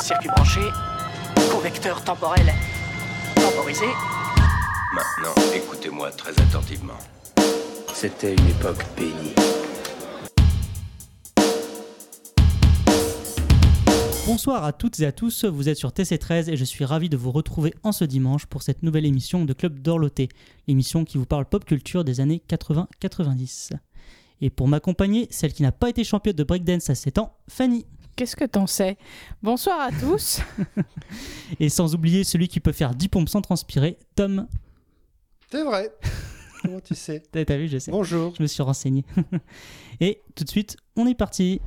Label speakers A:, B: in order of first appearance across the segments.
A: Circuit branché, convecteur temporel temporisé.
B: Maintenant, écoutez-moi très attentivement. C'était une époque bénie.
C: Bonsoir à toutes et à tous, vous êtes sur TC13 et je suis ravi de vous retrouver en ce dimanche pour cette nouvelle émission de Club d'Orloté, l'émission qui vous parle pop culture des années 80-90. Et pour m'accompagner, celle qui n'a pas été championne de breakdance à 7 ans, Fanny.
D: Qu'est-ce que t'en sais? Bonsoir à tous.
C: Et sans oublier celui qui peut faire 10 pompes sans transpirer, Tom.
E: C'est vrai. Comment tu sais?
C: T'as vu, je sais.
E: Bonjour.
C: Je me suis renseigné. et tout de suite, on est parti.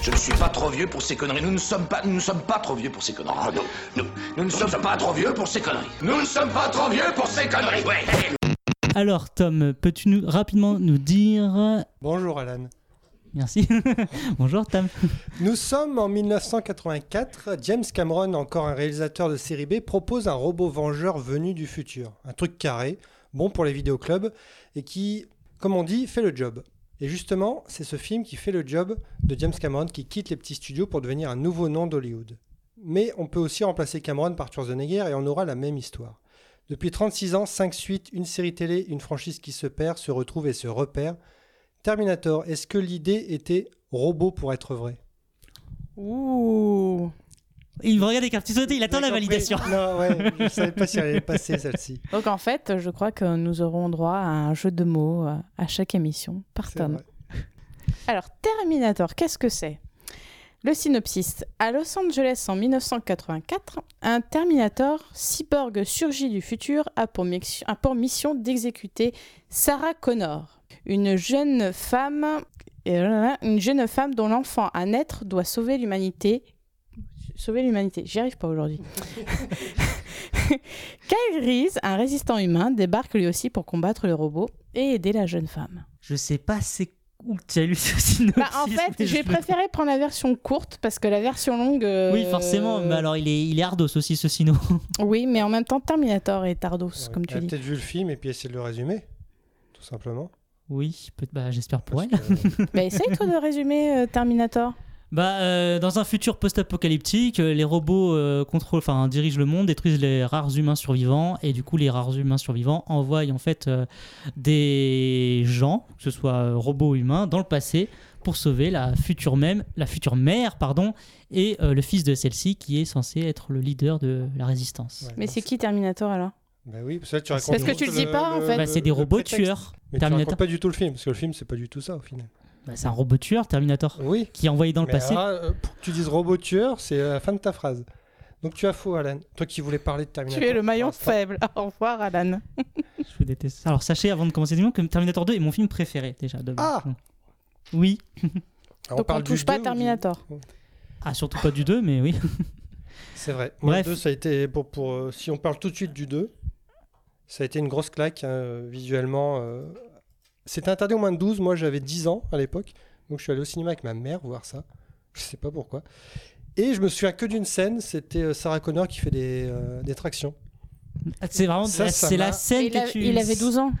F: Je ne suis pas trop vieux pour ces conneries. Nous ne sommes pas, nous ne sommes pas trop vieux pour ces conneries. nous, nous, nous ne sommes pas trop vieux pour ces conneries. Nous ne sommes pas trop vieux pour ces conneries. Ouais.
C: Alors Tom, peux-tu nous rapidement nous dire...
E: Bonjour Alan.
C: Merci. Bonjour Tom.
E: Nous sommes en 1984. James Cameron, encore un réalisateur de série B, propose un robot vengeur venu du futur. Un truc carré, bon pour les vidéoclubs, et qui, comme on dit, fait le job. Et justement, c'est ce film qui fait le job de James Cameron qui quitte les petits studios pour devenir un nouveau nom d'Hollywood. Mais on peut aussi remplacer Cameron par Schwarzenegger et on aura la même histoire. Depuis 36 ans, 5 suites, une série télé, une franchise qui se perd, se retrouve et se repère. Terminator, est-ce que l'idée était robot pour être vrai?
D: Ouh.
C: Il me regarde avec un petit sauté, il attend la
E: compris.
C: validation.
E: Non, ouais, je savais pas si elle allait passer celle-ci.
D: Donc en fait, je crois que nous aurons droit à un jeu de mots euh, à chaque émission par
E: C'est
D: Tom.
E: vrai.
D: Alors, Terminator, qu'est-ce que c'est? Le synopsis. À Los Angeles en 1984, un Terminator cyborg surgit du futur a pour, mix- a pour mission d'exécuter Sarah Connor, une jeune femme, euh, une jeune femme dont l'enfant à naître doit sauver l'humanité. Sauver l'humanité, j'y arrive pas aujourd'hui. Kyle Reese, un résistant humain, débarque lui aussi pour combattre le robot et aider la jeune femme.
C: Je sais pas c'est où tu as lu ce synopsis.
D: Bah, en fait, j'ai
C: je-
D: préféré prendre la version courte parce que la version longue. euh,
C: Oui, forcément, mais alors il est, il est ardos aussi ce sino.
D: Oui, mais en même temps, Terminator et Tardos,
E: Ouais.
D: comme tu dis.
E: peut-être vu le film et puis essayer de le résumer, tout simplement.
C: Oui, peut- bah, j'espère pour
E: Parce
C: elle.
E: que-
D: Bah, essaye, toi, de résumer euh, Terminator.
C: Bah, euh, dans un futur post-apocalyptique, euh, les robots euh, contrôlent, enfin dirigent le monde, détruisent les rares humains survivants, et du coup, les rares humains survivants envoient en fait euh, des gens, que ce soit robots ou humains, dans le passé pour sauver la future même, la future mère, pardon, et euh, le fils de celle-ci qui est censé être le leader de la résistance.
E: Ouais,
D: Mais c'est qui Terminator alors?
E: Bah oui, parce que tu
D: Parce que tu le dis pas, en fait.
C: Bah, c'est des robots tueurs.
E: Mais tu
C: Terminator.
E: racontes pas du tout le film, parce que le film, c'est pas du tout ça au final.
C: Bah, c'est un robot tueur, Terminator,
E: Oui.
C: qui est envoyé dans le
E: Mais
C: passé.
E: alors, euh, pour que tu dises robot tueur, c'est la fin de ta phrase. Donc tu as faux, Alan. Toi qui voulais parler de Terminator.
D: Tu es le maillon faible. Au revoir, Alan.
C: Je vous déteste. Alors sachez avant de commencer que Terminator 2 est mon film préféré déjà. De
E: Ah
C: Oui.
E: Alors,
D: Donc on
E: parle du
D: touche pas
E: 2 ou du-
D: Terminator.
C: Ah surtout pas du 2 mais oui.
E: C'est vrai. Moi,
C: Bref.
E: le 2, ça a été. Pour, pour, euh, si on parle tout de suite du 2, ça a été une grosse claque hein, visuellement. euh. C'était interdit au moins de 12. Moi, j'avais 10 ans à l'époque. Donc, je suis allé au cinéma avec ma mère voir ça. Je sais pas pourquoi. Et je me souviens que d'une scène. C'était euh, Sarah Connor qui fait des, euh, des tractions.
C: C'est vraiment
E: Ça, ça
C: c'est la scène
D: il,
C: que
D: a-
C: tu
D: il avait 12 ans.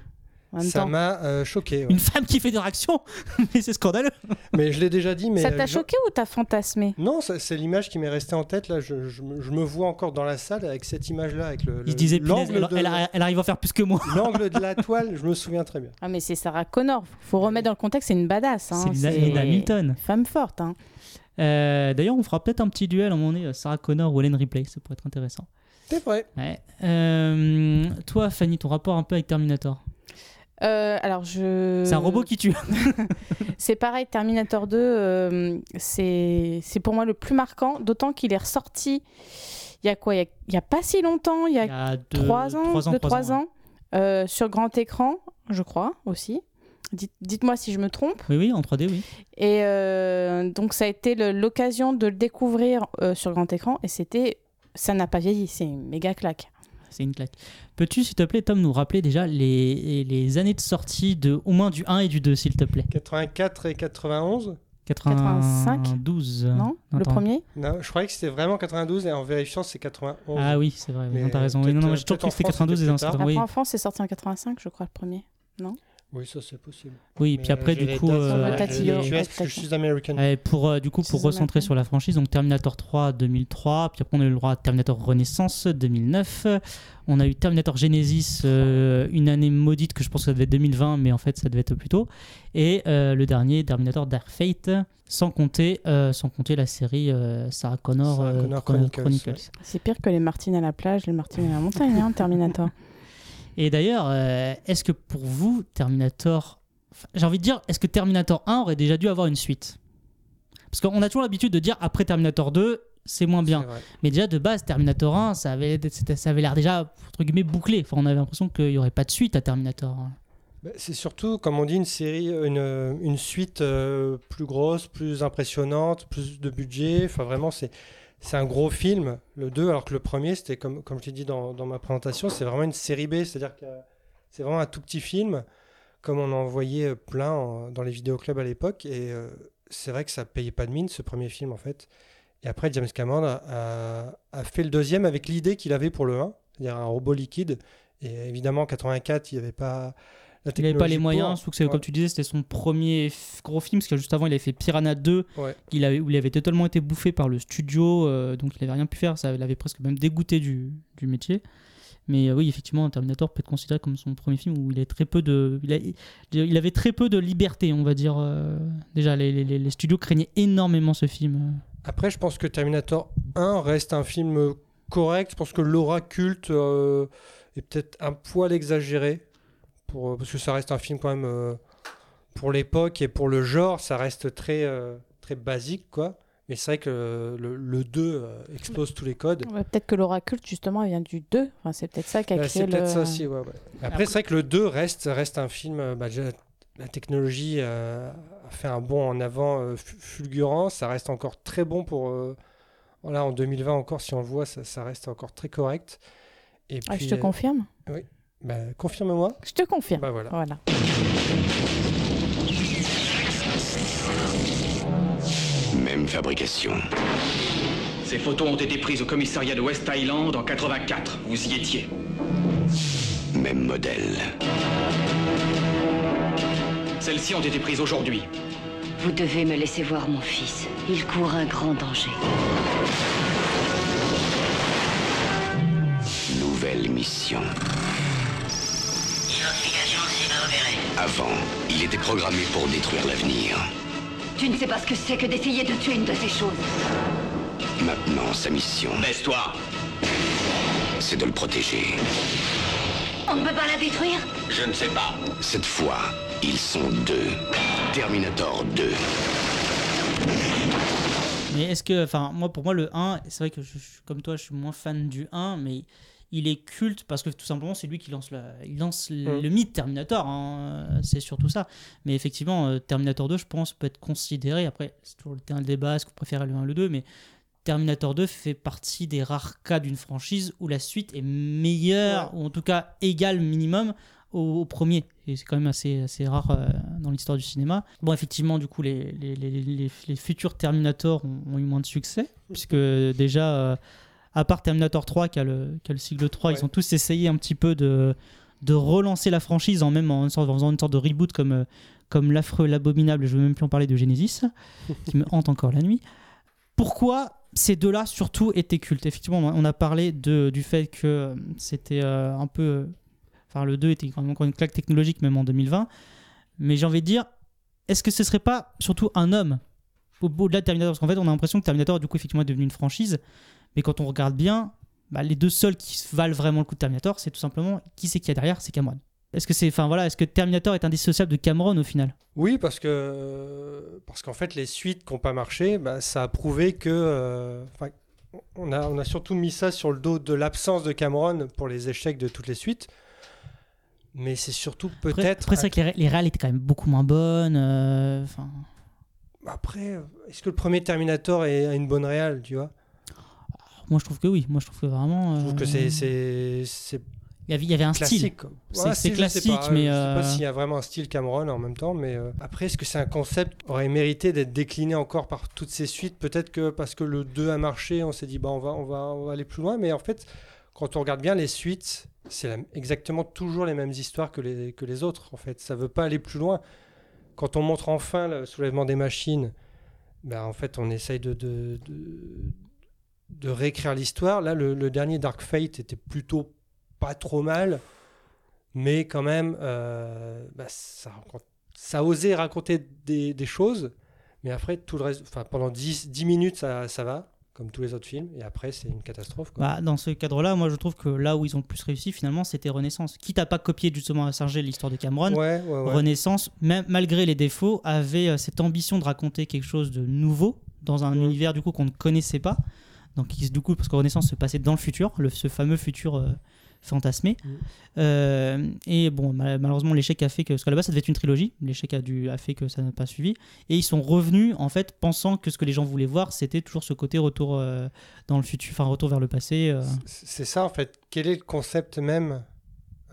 D: En même
E: Ça
D: temps.
E: m'a euh, choqué. ouais.
C: Une femme qui fait des réactions Mais c'est scandaleux.
E: Mais je l'ai déjà dit. Mais
D: Ça
E: euh,
D: t'a
E: je-
D: choqué ou t'as fantasmé?
E: Non, ça- c'est l'image qui m'est restée en tête. Là, je, je me- je me vois encore dans la salle avec cette image-là, avec le,
C: Il
E: le-
C: disait punaise,
E: l'angle
C: elle,
E: de,
C: elle- elle arrive à faire plus que moi.
E: l'angle de la toile. Je me souviens très bien.
D: Ah, mais c'est Sarah Connor. Faut remettre dans le contexte, c'est une badass. Hein.
C: C'est Linda- Hamilton.
D: Femme forte. Hein.
C: Euh, D'ailleurs on fera peut-être un petit duel à un moment donné, Sarah Connor ou Ellen Ripley, ça pourrait être intéressant.
E: C'est vrai.
C: Ouais. Euh, toi Fanny, ton rapport un peu avec Terminator?
D: Euh, alors, je.
C: C'est un robot qui tue.
D: C'est pareil, Terminator 2, euh, c'est pour moi le plus marquant, d'autant qu'il est ressorti il y a quoi Il y a, pas si longtemps, il y a,
C: Il y a deux,
D: 3 ans,
C: trois ans,
D: euh, sur grand écran, je crois aussi. Dites- Dites-moi si je me trompe.
C: Oui, oui, en 3D, oui.
D: Et euh, donc ça a été l'occasion de le découvrir sur grand écran et c'était, ça n'a pas vieilli, c'est une méga claque.
C: C'est une claque. Peux-tu, s'il te plaît, Tom, nous rappeler déjà les, les années de sortie de au moins du 1 et du 2, s'il te plaît?
E: 84 et 91
C: 92.
D: Non Le premier?
E: Non, je croyais que c'était vraiment 92 et en vérifiant, c'est 91.
C: Ah oui, c'est vrai, non, t'as raison. Oui, non, non, j'ai toujours cru que
E: en
C: c'était
E: France,
C: 92 et dans
E: tard.
C: oui.
D: Après en France c'est sorti en 85 je crois le premier.
E: Oui, ça c'est possible.
C: Oui,
E: Mais,
C: puis après,
E: euh,
C: du coup, euh. Ouais, pour, euh, du coup, pour recentrer sur la franchise, donc Terminator 3 2003, puis après on a eu le droit à Terminator Renaissance 2009, on a eu Terminator Genesis, euh, une année maudite que je pense que ça devait être 2020, mais en fait ça devait être plus tôt, et euh, le dernier Terminator Dark Fate, sans compter, euh, sans compter la série euh, Sarah Connor,
E: Sarah
C: euh,
E: Connor
C: Chron-
E: Chronicles,
D: C'est pire que les Martines à la plage, les Martines à la montagne, hein, Terminator.
C: Et d'ailleurs, euh, est-ce que pour vous, Terminator. J'ai envie de dire, est-ce que Terminator 1 aurait déjà dû avoir une suite? Parce qu'on a toujours l'habitude de dire après Terminator 2, c'est moins bien. Mais déjà, de base, Terminator 1, ça avait, ça avait l'air déjà, entre guillemets, bouclé. Enfin, on avait l'impression qu'il n'y aurait pas de suite à Terminator.
E: Bah, C'est surtout, comme on dit, une série, une, une suite euh, plus grosse, plus impressionnante, plus de budget. Enfin, vraiment, c'est c'est un gros film, le 2, alors que le premier, c'était, comme, comme je l'ai dit dans, dans ma présentation, c'est vraiment une série B, c'est-à-dire que c'est vraiment un tout petit film, comme on en voyait plein dans les vidéoclubs à l'époque. Et euh, c'est vrai que ça payait pas de mine, ce premier film, en fait. Et après, James Cameron a, fait le deuxième avec l'idée qu'il avait pour le 1, c'est-à-dire un robot liquide. Et évidemment, en 84, il n'y avait pas
C: Il n'avait pas les moyens, surtout que,
E: Ouais.
C: comme tu disais, c'était son premier gros film, parce que juste avant, il avait fait Piranha 2,
E: Ouais.
C: il avait, où il avait totalement été bouffé par le studio, euh, donc il n'avait rien pu faire, ça l'avait presque même dégoûté du, du métier. Mais euh, oui, effectivement, Terminator peut être considéré comme son premier film où il, est très peu de, il, a- il avait très peu de liberté, on va dire. euh, déjà, les, les- les studios craignaient énormément ce film.
E: Après, je pense que Terminator 1 reste un film correct. Je pense que l'aura culte est peut-être un poil exagéré. Pour, euh, parce que ça reste un film quand même euh, pour l'époque et pour le genre, ça reste très, euh, très basique. quoi. Mais c'est vrai que le, le 2 euh, explose tous les codes.
D: Ouais, peut-être que l'oracle, justement, vient du 2. Enfin, c'est peut-être ça qui a
E: Bah,
D: créé
E: c'est peut-être
D: le...
E: ça aussi, ouais, ouais. Après, c'est vrai que le 2 reste, reste un film. bah, déjà, la technologie a fait un bond en avant fu- fulgurant. Ça reste encore très bon pour. voilà, en 2020 encore, si on le voit, ça, ça reste encore très correct. Et
D: Ah,
E: puis,
D: je te confirme?
E: Bah, confirme-moi.
D: Je te confirme.
E: Bah voilà.
D: Voilà.
F: Même fabrication.
G: Ces photos ont été prises au commissariat de West Island en 84. Vous y étiez.
F: Même modèle.
G: Celles-ci ont été prises aujourd'hui.
H: Vous devez me laisser voir mon fils. Il court un grand danger.
F: Nouvelle mission. Avant, il était programmé pour détruire l'avenir.
H: Tu ne sais pas ce que c'est que d'essayer de tuer une de ces choses.
F: Maintenant, sa mission,
G: Baisse-toi
F: c'est de le protéger.
H: On ne peut pas la détruire?
G: Je ne sais pas.
F: Cette fois, ils sont deux. Terminator 2.
C: Mais est-ce que, enfin, moi, pour moi, le 1, c'est vrai que je, je- comme toi, je suis moins fan du 1, mais il est culte parce que tout simplement, c'est lui qui lance, le, il lance le,
E: Mm.
C: le mythe Terminator. hein, euh, c'est surtout ça. Mais effectivement, euh, Terminator 2, je pense, peut être considéré. Après, c'est toujours le terrain de débat, est-ce qu'on préfère le 1 ou le 2, mais Terminator 2 fait partie des rares cas d'une franchise où la suite est meilleure, ou en tout cas égale minimum au, au premier. Et c'est quand même assez, assez rare euh, dans l'histoire du cinéma. Bon, effectivement, du coup, les, les, les, les- les futurs Terminator ont, ont eu moins de succès, puisque déjà, euh, à part Terminator 3 qui a le, qui a le cycle 3,
E: Ouais.
C: ils ont tous essayé un petit peu de, de relancer la franchise en même en, une sorte- en faisant une sorte de reboot comme, euh, comme l'affreux, l'abominable, je ne veux même plus en parler de Genesis, qui me hante encore la nuit. Pourquoi ces deux-là surtout étaient cultes? Effectivement, on a parlé de, du fait que euh, c'était euh, un peu... Enfin, le 2 était quand même encore une claque technologique, même en 2020. Mais j'ai envie de dire, est-ce que ce serait pas surtout un homme au- au-delà de Terminator? Parce qu'en fait, on a l'impression que Terminator, du coup, effectivement, est devenu une franchise. Mais quand on regarde bien, bah, les deux seuls qui valent vraiment le coup de Terminator, c'est tout simplement qui c'est qu'il y a derrière, c'est Cameron. Est-ce que c'est, enfin voilà, est-ce que Terminator est indissociable de Cameron au final?
E: Oui, parce que parce qu'en fait, les suites qui n'ont pas marché, bah, ça a prouvé que. euh, on, a, on a surtout mis ça sur le dos de l'absence de Cameron pour les échecs de toutes les suites. Mais c'est surtout peut-être.
C: après, c'est vrai que les, ré- les réals étaient quand même beaucoup moins bonnes. euh,
E: Après, est-ce que le premier Terminator est- a une bonne réale, tu vois?
C: Moi, je trouve que oui. Moi, je trouve que vraiment.
E: Je trouve que
C: euh,
E: c'est-
C: Il y avait, un style.
E: classique.
C: C'est-
E: Ouais,
C: classique,
E: pas,
C: mais,
E: Je sais
C: euh,
E: pas s'il y a vraiment un style Cameron en même temps, mais euh, après, est-ce que c'est un concept qui aurait mérité d'être décliné encore par toutes ces suites? Peut-être que parce que le 2 a marché, on s'est dit, bah, on, va, on, va, on va aller plus loin, mais en fait, quand on regarde bien les suites, c'est exactement toujours les mêmes histoires que les, que les autres, en fait. Ça veut pas aller plus loin. Quand on montre enfin le soulèvement des machines, ben, en fait, on essaye de, de, de, de réécrire l'histoire. Là, le, le dernier Dark Fate était plutôt pas trop mal, mais quand même, euh, bah, ça, osé raconter des, des choses, mais après, tout le reste, enfin, pendant 10, 10 minutes, ça, ça va, comme tous les autres films, et après, c'est une catastrophe. Quoi.
C: Bah, dans ce cadre-là, moi je trouve que là où ils ont le plus réussi finalement, c'était Renaissance. Quitte à pas copier justement à Sargé l'histoire de Cameron,
E: ouais, ouais, ouais.
C: Renaissance, même malgré les défauts, avait euh, cette ambition de raconter quelque chose de nouveau dans un
E: Mm.
C: univers du coup qu'on ne connaissait pas. Donc il- du coup parce que Renaissance se passait dans le futur, le, ce fameux futur euh, fantasmé.
E: Mm.
C: Euh, et bon mal- malheureusement l'échec a fait que parce qu'à la base ça devait être une trilogie, l'échec a dû a fait que ça n'a pas suivi. Et ils sont revenus en fait pensant que ce que les gens voulaient voir c'était toujours ce côté retour euh, dans le futur, enfin retour vers le passé. euh.
E: C'est ça, en fait. Quel est le concept même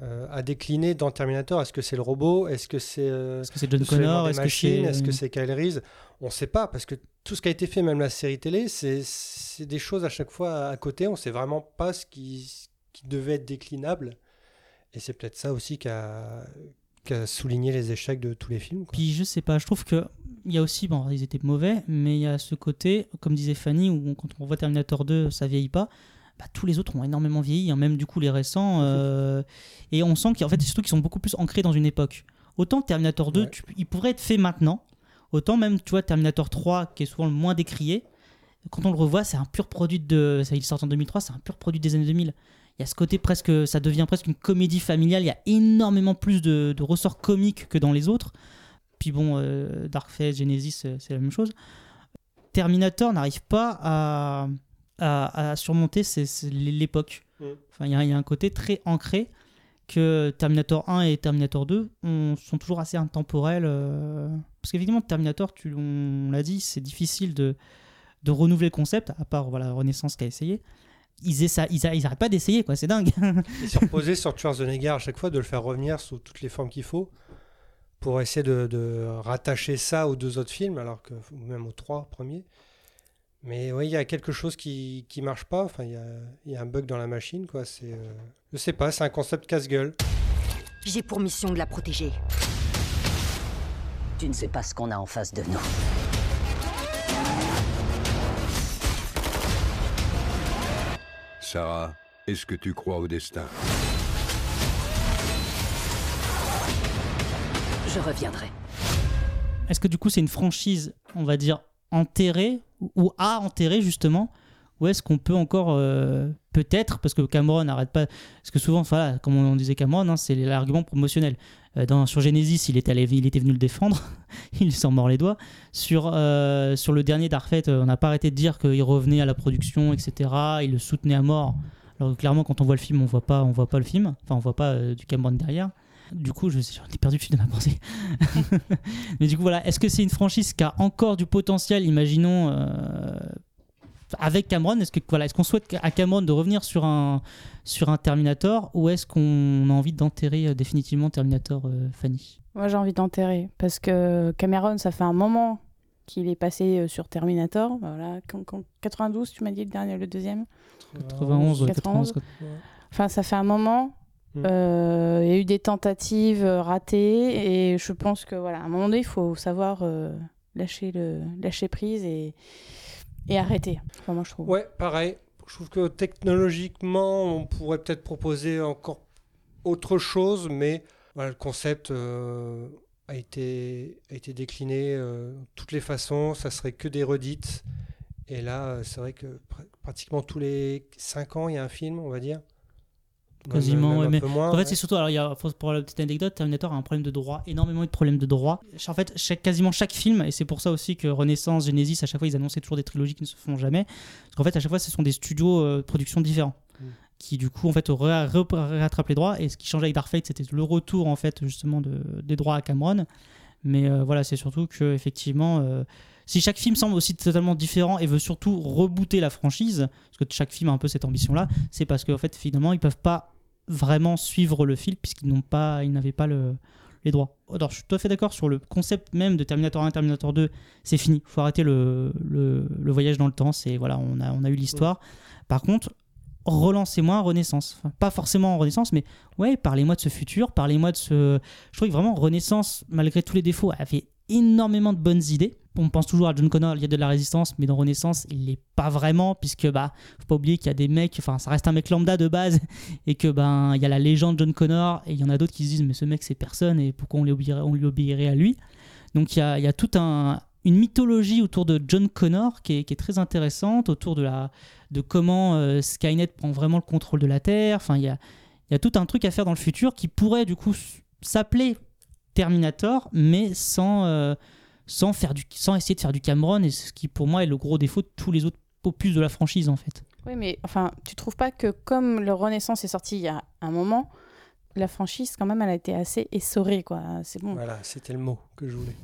E: euh, à décliner dans Terminator Est-ce que c'est le robot? Est-ce que c'est euh,
C: John
E: soulèvement
C: Connor? Est-ce que c'est
E: Est-ce que c'est Kyle Reese? On ne sait pas, parce que tout ce qui a été fait, même la série télé, c'est des choses à chaque fois à côté. On ne sait vraiment pas ce qui, devait être déclinable. Et c'est peut-être ça aussi qui a, souligné les échecs de tous les films. quoi.
C: Puis je sais pas, je trouve que il y a aussi, bon, ils étaient mauvais, mais il y a ce côté, comme disait Fanny, où quand on voit Terminator 2, ça vieillit pas. Bah, tous les autres ont énormément vieilli, hein, même du coup les récents. euh, et on sent qu'en fait, surtout qu'ils sont beaucoup plus ancrés dans une époque. Autant Terminator 2,
E: Ouais.
C: tu- il pourrait être fait maintenant. Autant même, tu vois, Terminator 3, qui est souvent le moins décrié, quand on le revoit, c'est un pur produit de. Ça, il sort en 2003, c'est un pur produit des années 2000. Il y a ce côté presque. Ça devient presque une comédie familiale. Il y a énormément plus de, de ressorts comiques que dans les autres. Puis bon, euh, Dark Fate, Genesis, euh, c'est la même chose. Terminator n'arrive pas à, à, à surmonter l'époque.
E: Mm.
C: Enfin, il y, a- il y a un côté très ancré que Terminator 1 et Terminator 2 on- sont toujours assez intemporels. euh, parce qu'évidemment, Terminator, tu, on l'a dit, c'est difficile de, de renouveler le concept, à part voilà, Renaissance qui a essayé. Ils, essa- ils, ils arrêtent pas d'essayer, quoi, c'est dingue.
E: Et se reposer sur Schwarzenegger à chaque fois, de le faire revenir sous toutes les formes qu'il faut pour essayer de, de rattacher ça aux deux autres films, alors que ou même aux trois premiers. Mais oui, il y a quelque chose qui qui marche pas. Enfin, il y a, il y a un bug dans la machine, quoi. C'est, euh, je sais pas, c'est un concept casse-gueule.
I: J'ai pour mission de la protéger.
J: Tu ne sais pas ce qu'on a en face de nous.
K: Sarah, est-ce que tu crois au destin?
J: Je reviendrai.
C: Est-ce que du coup c'est une franchise, on va dire, enterrée ou- à enterrer justement Ou est-ce qu'on peut encore, euh, peut-être, parce que Cameron n'arrête pas, parce que souvent, voilà, comme on disait Cameron, hein, c'est l'argument promotionnel. Euh, sur Genesis, il était, allé, il était venu le défendre, il s'en mord les doigts. Sur, euh, sur le dernier Dark Fate, euh, on n'a pas arrêté de dire qu'il revenait à la production, etc. Il le soutenait à mort. Alors clairement, quand on voit le film, on voit pas, on voit pas le film. Enfin, on voit pas du Cameron derrière. Du coup, je j'en ai perdu le fil de ma pensée. Mais du coup, voilà, est-ce que c'est une franchise qui a encore du potentiel, imaginons, euh, avec Cameron? Est-ce que voilà, est-ce qu'on souhaite à Cameron de revenir sur un sur un Terminator ou est-ce qu'on a envie d'enterrer euh, définitivement Terminator, euh, Fanny?
D: Moi, j'ai envie d'enterrer parce que Cameron, ça fait un moment qu'il est passé sur Terminator. Voilà, quand- quand- 92, tu m'as dit le dernier, le deuxième.
C: 91, ouais,
D: 91.
C: 91, quoi.
D: Enfin, ça fait un moment.
E: Mm.
D: Euh, Il y a eu des tentatives euh, ratées et je pense que voilà, à un moment donné, il faut savoir euh, lâcher le lâcher prise et et arrêter. Enfin, moi, je trouve.
E: Ouais, pareil. Je trouve que technologiquement, on pourrait peut-être proposer encore autre chose, mais voilà, le concept euh, a, été, a été décliné de toutes les façons. Ça serait que des redites. Et là, c'est vrai que pr- pratiquement tous les 5 ans, il y a un film, on va dire.
C: Quasiment,
E: même
C: mais
E: moins,
C: en fait,
E: ouais.
C: c'est surtout, alors, il y a, pour la petite anecdote, Terminator a un problème de droit, énormément de problèmes de droit. En fait, chaque, quasiment chaque film, et c'est pour ça aussi que Renaissance, Genesis, à chaque fois, ils annonçaient toujours des trilogies qui ne se font jamais. Parce qu'en fait, à chaque fois, ce sont des studios euh, de production différents.
E: Mm.
C: Qui, du coup, en fait, rattrapent les droits. Et ce qui changeait avec Dark Fate, c'était le retour, en fait, justement, de, des droits à Cameron. Mais euh, voilà, c'est surtout que, effectivement. euh, si chaque film semble aussi totalement différent et veut surtout rebooter la franchise, parce que chaque film a un peu cette ambition-là, c'est parce qu'en fait, finalement, ils peuvent pas vraiment suivre le fil puisqu'ils n'ont pas, ils n'avaient pas le, les droits. Alors, je suis tout à fait d'accord sur le concept même de Terminator 1 Terminator 2, c'est fini. Faut arrêter le, le, voyage dans le temps. C'est voilà, on a, on a eu l'histoire. Par contre, relancez-moi en Renaissance. Pas forcément en Renaissance, mais ouais, parlez-moi de ce futur, parlez-moi de ce. Je trouve que vraiment Renaissance, malgré tous les défauts, avait énormément de bonnes idées. On pense toujours à John Connor, il y a de la résistance, mais dans Renaissance, il l'est pas vraiment, puisque bah, faut pas oublier qu'il y a des mecs, enfin, ça reste un mec lambda de base, et que ben, il y a la légende John Connor, et il y en a d'autres qui se disent, mais ce mec c'est personne, et pourquoi on lui obéirait, on lui à lui? Donc il y a, y a toute un, une mythologie autour de John Connor qui est, très intéressante, autour de, la, de comment euh, Skynet prend vraiment le contrôle de la Terre. Enfin, il y a, il y a tout un truc à faire dans le futur qui pourrait du coup s'appeler Terminator, mais sans, euh, sans, faire du, sans essayer de faire du Cameron, et ce qui pour moi est le gros défaut de tous les autres opus de la franchise en fait.
D: Oui, mais enfin, tu trouves pas que comme le Renaissance est sorti il y a un moment, la franchise, quand même, elle a été assez essorée, quoi. C'est bon.
E: Voilà, c'était le mot que je voulais.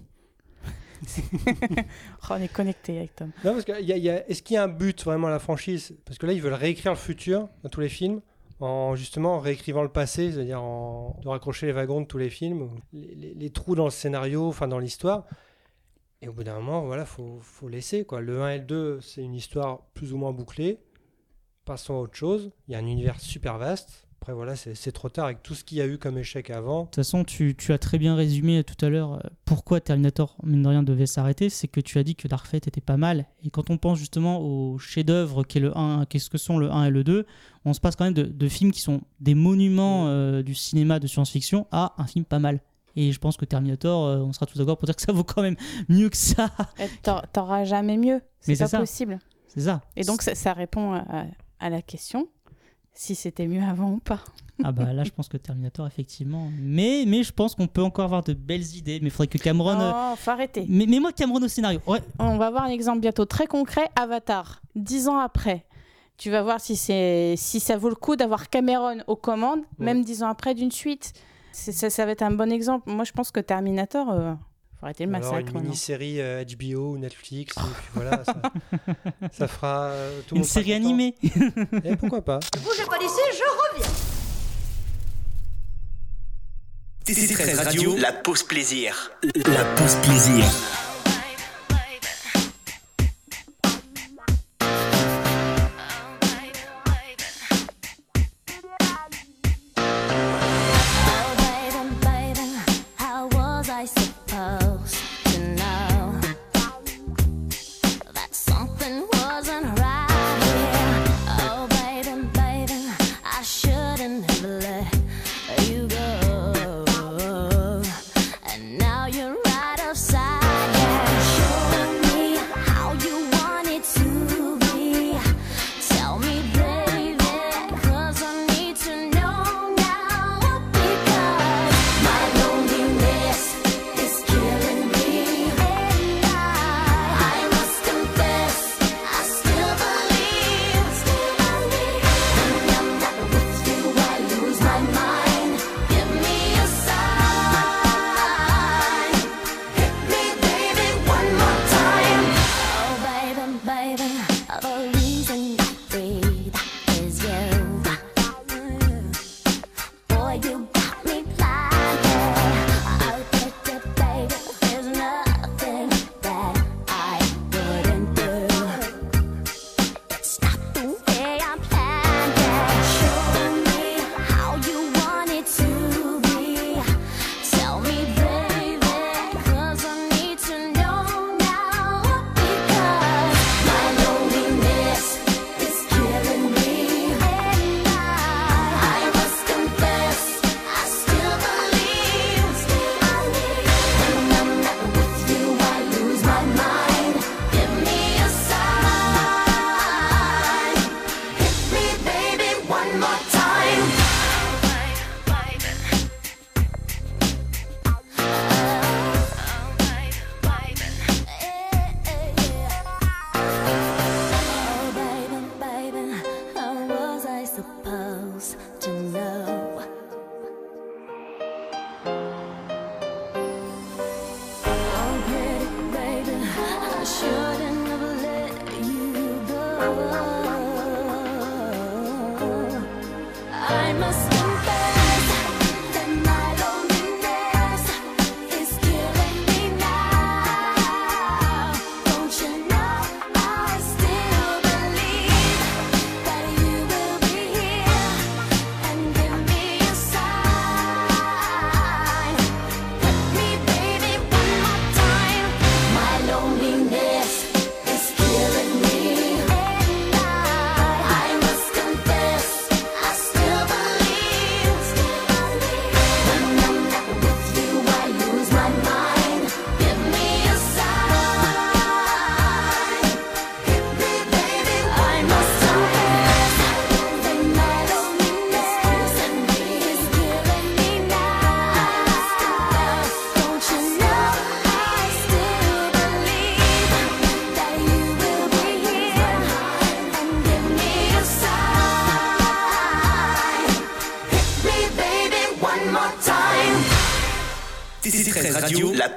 D: Oh, on est connecté avec Tom.
E: Non, parce que il y a- il y a- est-ce qu'il y a un but vraiment à la franchise? Parce que là, ils veulent réécrire le futur dans tous les films, en justement en réécrivant le passé, c'est-à-dire de raccrocher les wagons de tous les films, les trous dans le scénario, enfin dans l'histoire. Et au bout d'un moment, voilà, faut, faut laisser quoi. Le 1 et le 2, c'est une histoire plus ou moins bouclée. Passons à autre chose. Il y a un univers super vaste. Après, voilà, c'est trop tard avec tout ce qu'il y a eu comme échec avant.
C: De toute façon, tu, tu as très bien résumé tout à l'heure euh, pourquoi Terminator, mine de rien, devait s'arrêter. C'est que tu as dit que Dark Fate était pas mal. Et quand on pense justement au chef-d'œuvre qu'est le 1, qu'est-ce que sont le 1 et le 2, on se passe quand même de, de films qui sont des monuments euh, du cinéma de science-fiction à un film pas mal. Et je pense que Terminator, euh, on sera tous d'accord pour dire que ça vaut quand même mieux que ça.
D: T'aur- T'auras jamais mieux.
C: Mais
D: C'est
C: c'est
D: pas
C: ça.
D: possible.
C: C'est ça.
D: Et donc, ça, ça répond à, à la question si c'était mieux avant ou pas.
C: Ah bah là, je pense que Terminator, effectivement. Mais, mais je pense qu'on peut encore avoir de belles idées. Mais il faudrait que Cameron. euh,
D: Non, faut arrêter.
C: Mais, mais moi, Cameron au scénario. Ouais,
D: On va voir un exemple bientôt très concret. Avatar, dix ans après. Tu vas voir si, c'est si ça vaut le coup d'avoir Cameron aux commandes, même dix ans après d'une suite. Ça va être un bon exemple. Moi, je pense que Terminator, euh, faut arrêter le
E: Alors
D: massacre.
E: une mini-série euh, HBO ou Netflix, et puis voilà, ça, ça fera euh, tout le
C: une
E: monde sera
C: série
E: content.
C: animée.
E: Et pourquoi pas
I: Bougez pas d'ici, je reviens.
L: TC13 Radio, la pause plaisir. La pause plaisir.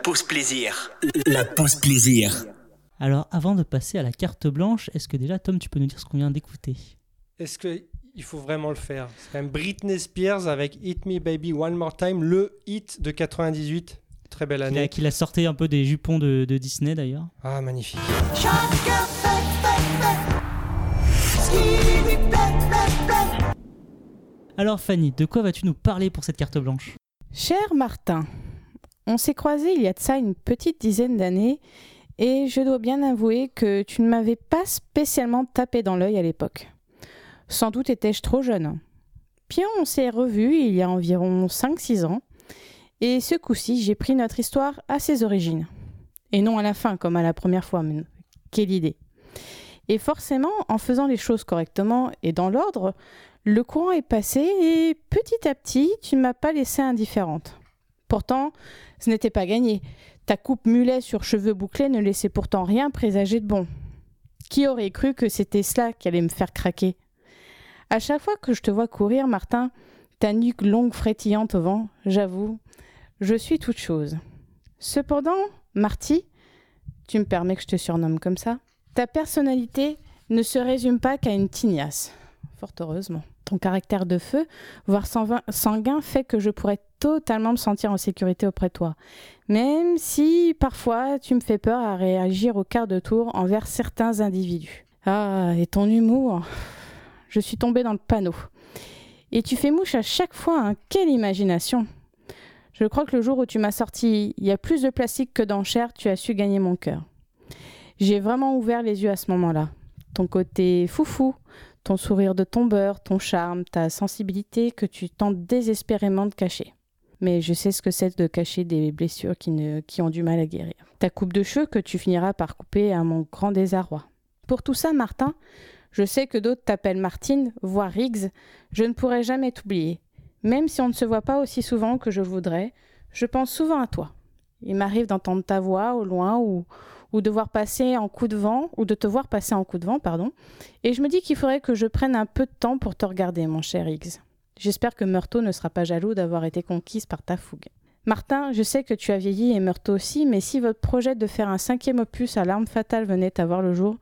L: Pause plaisir. La pause plaisir.
C: Alors, avant de passer à la carte blanche, est-ce que déjà, Tom, tu peux nous dire ce qu'on vient d'écouter?
E: Est-ce qu'il faut vraiment le faire? C'est quand même Britney Spears avec Hit Me Baby One More Time, le hit de 98. Très belle
C: Qu'il a,
E: année.
C: qu'il a sorti un peu des jupons de, de Disney d'ailleurs.
E: Ah, magnifique.
C: Alors, Fanny, de quoi vas-tu nous parler pour cette carte blanche?
D: Cher Martin, on s'est croisés il y a de ça une petite dizaine d'années et je dois bien avouer que tu ne m'avais pas spécialement tapé dans l'œil à l'époque. Sans doute étais-je trop jeune. Puis on s'est revus il y a environ 5-6 ans et ce coup-ci j'ai pris notre histoire à ses origines. Et non à la fin comme à la première fois. mais Quelle idée. Et forcément, en faisant les choses correctement et dans l'ordre, le courant est passé et petit à petit, tu ne m'as pas laissé indifférente. Pourtant, ce n'était pas gagné. Ta coupe mulet sur cheveux bouclés ne laissait pourtant rien présager de bon. Qui aurait cru que c'était cela qui allait me faire craquer? À chaque fois que je te vois courir, Martin, ta nuque longue frétillante au vent, j'avoue, je suis toute chose. Cependant, Marty, tu me permets que je te surnomme comme ça, ta personnalité ne se résume pas qu'à une tignasse. Fort heureusement. Ton caractère de feu, voire sanguin- fait que je pourrais totalement me sentir en sécurité auprès de toi. Même si parfois tu me fais peur à réagir au quart de tour envers certains individus. Ah, et ton humour, je suis tombée dans le panneau. Et tu fais mouche à chaque fois, hein. quelle imagination Je crois que le jour où tu m'as sorti il y a plus de plastique que d'enchères, tu as su gagner mon cœur. J'ai vraiment ouvert les yeux à ce moment-là. Ton côté foufou, ton sourire de tombeur, ton charme, ta sensibilité que tu tentes désespérément de cacher. Mais je sais ce que c'est de cacher des blessures qui, ne, qui ont du mal à guérir. Ta coupe de cheveux que tu finiras par couper à mon grand désarroi. Pour tout ça, Martin, je sais que d'autres t'appellent Martine, voire Riggs. Je ne pourrai jamais t'oublier. Même si on ne se voit pas aussi souvent que je voudrais, je pense souvent à toi. Il m'arrive d'entendre ta voix au loin ou, ou de voir passer en coup de vent, ou de te voir passer en coup de vent, pardon. Et je me dis qu'il faudrait que je prenne un peu de temps pour te regarder, mon cher Higgs. J'espère que Meurtho ne sera pas jaloux d'avoir été conquise par ta fougue. Martin, je sais que tu as vieilli et Meurtho aussi, mais si votre projet de faire un cinquième opus à l'arme fatale venait à voir le jour,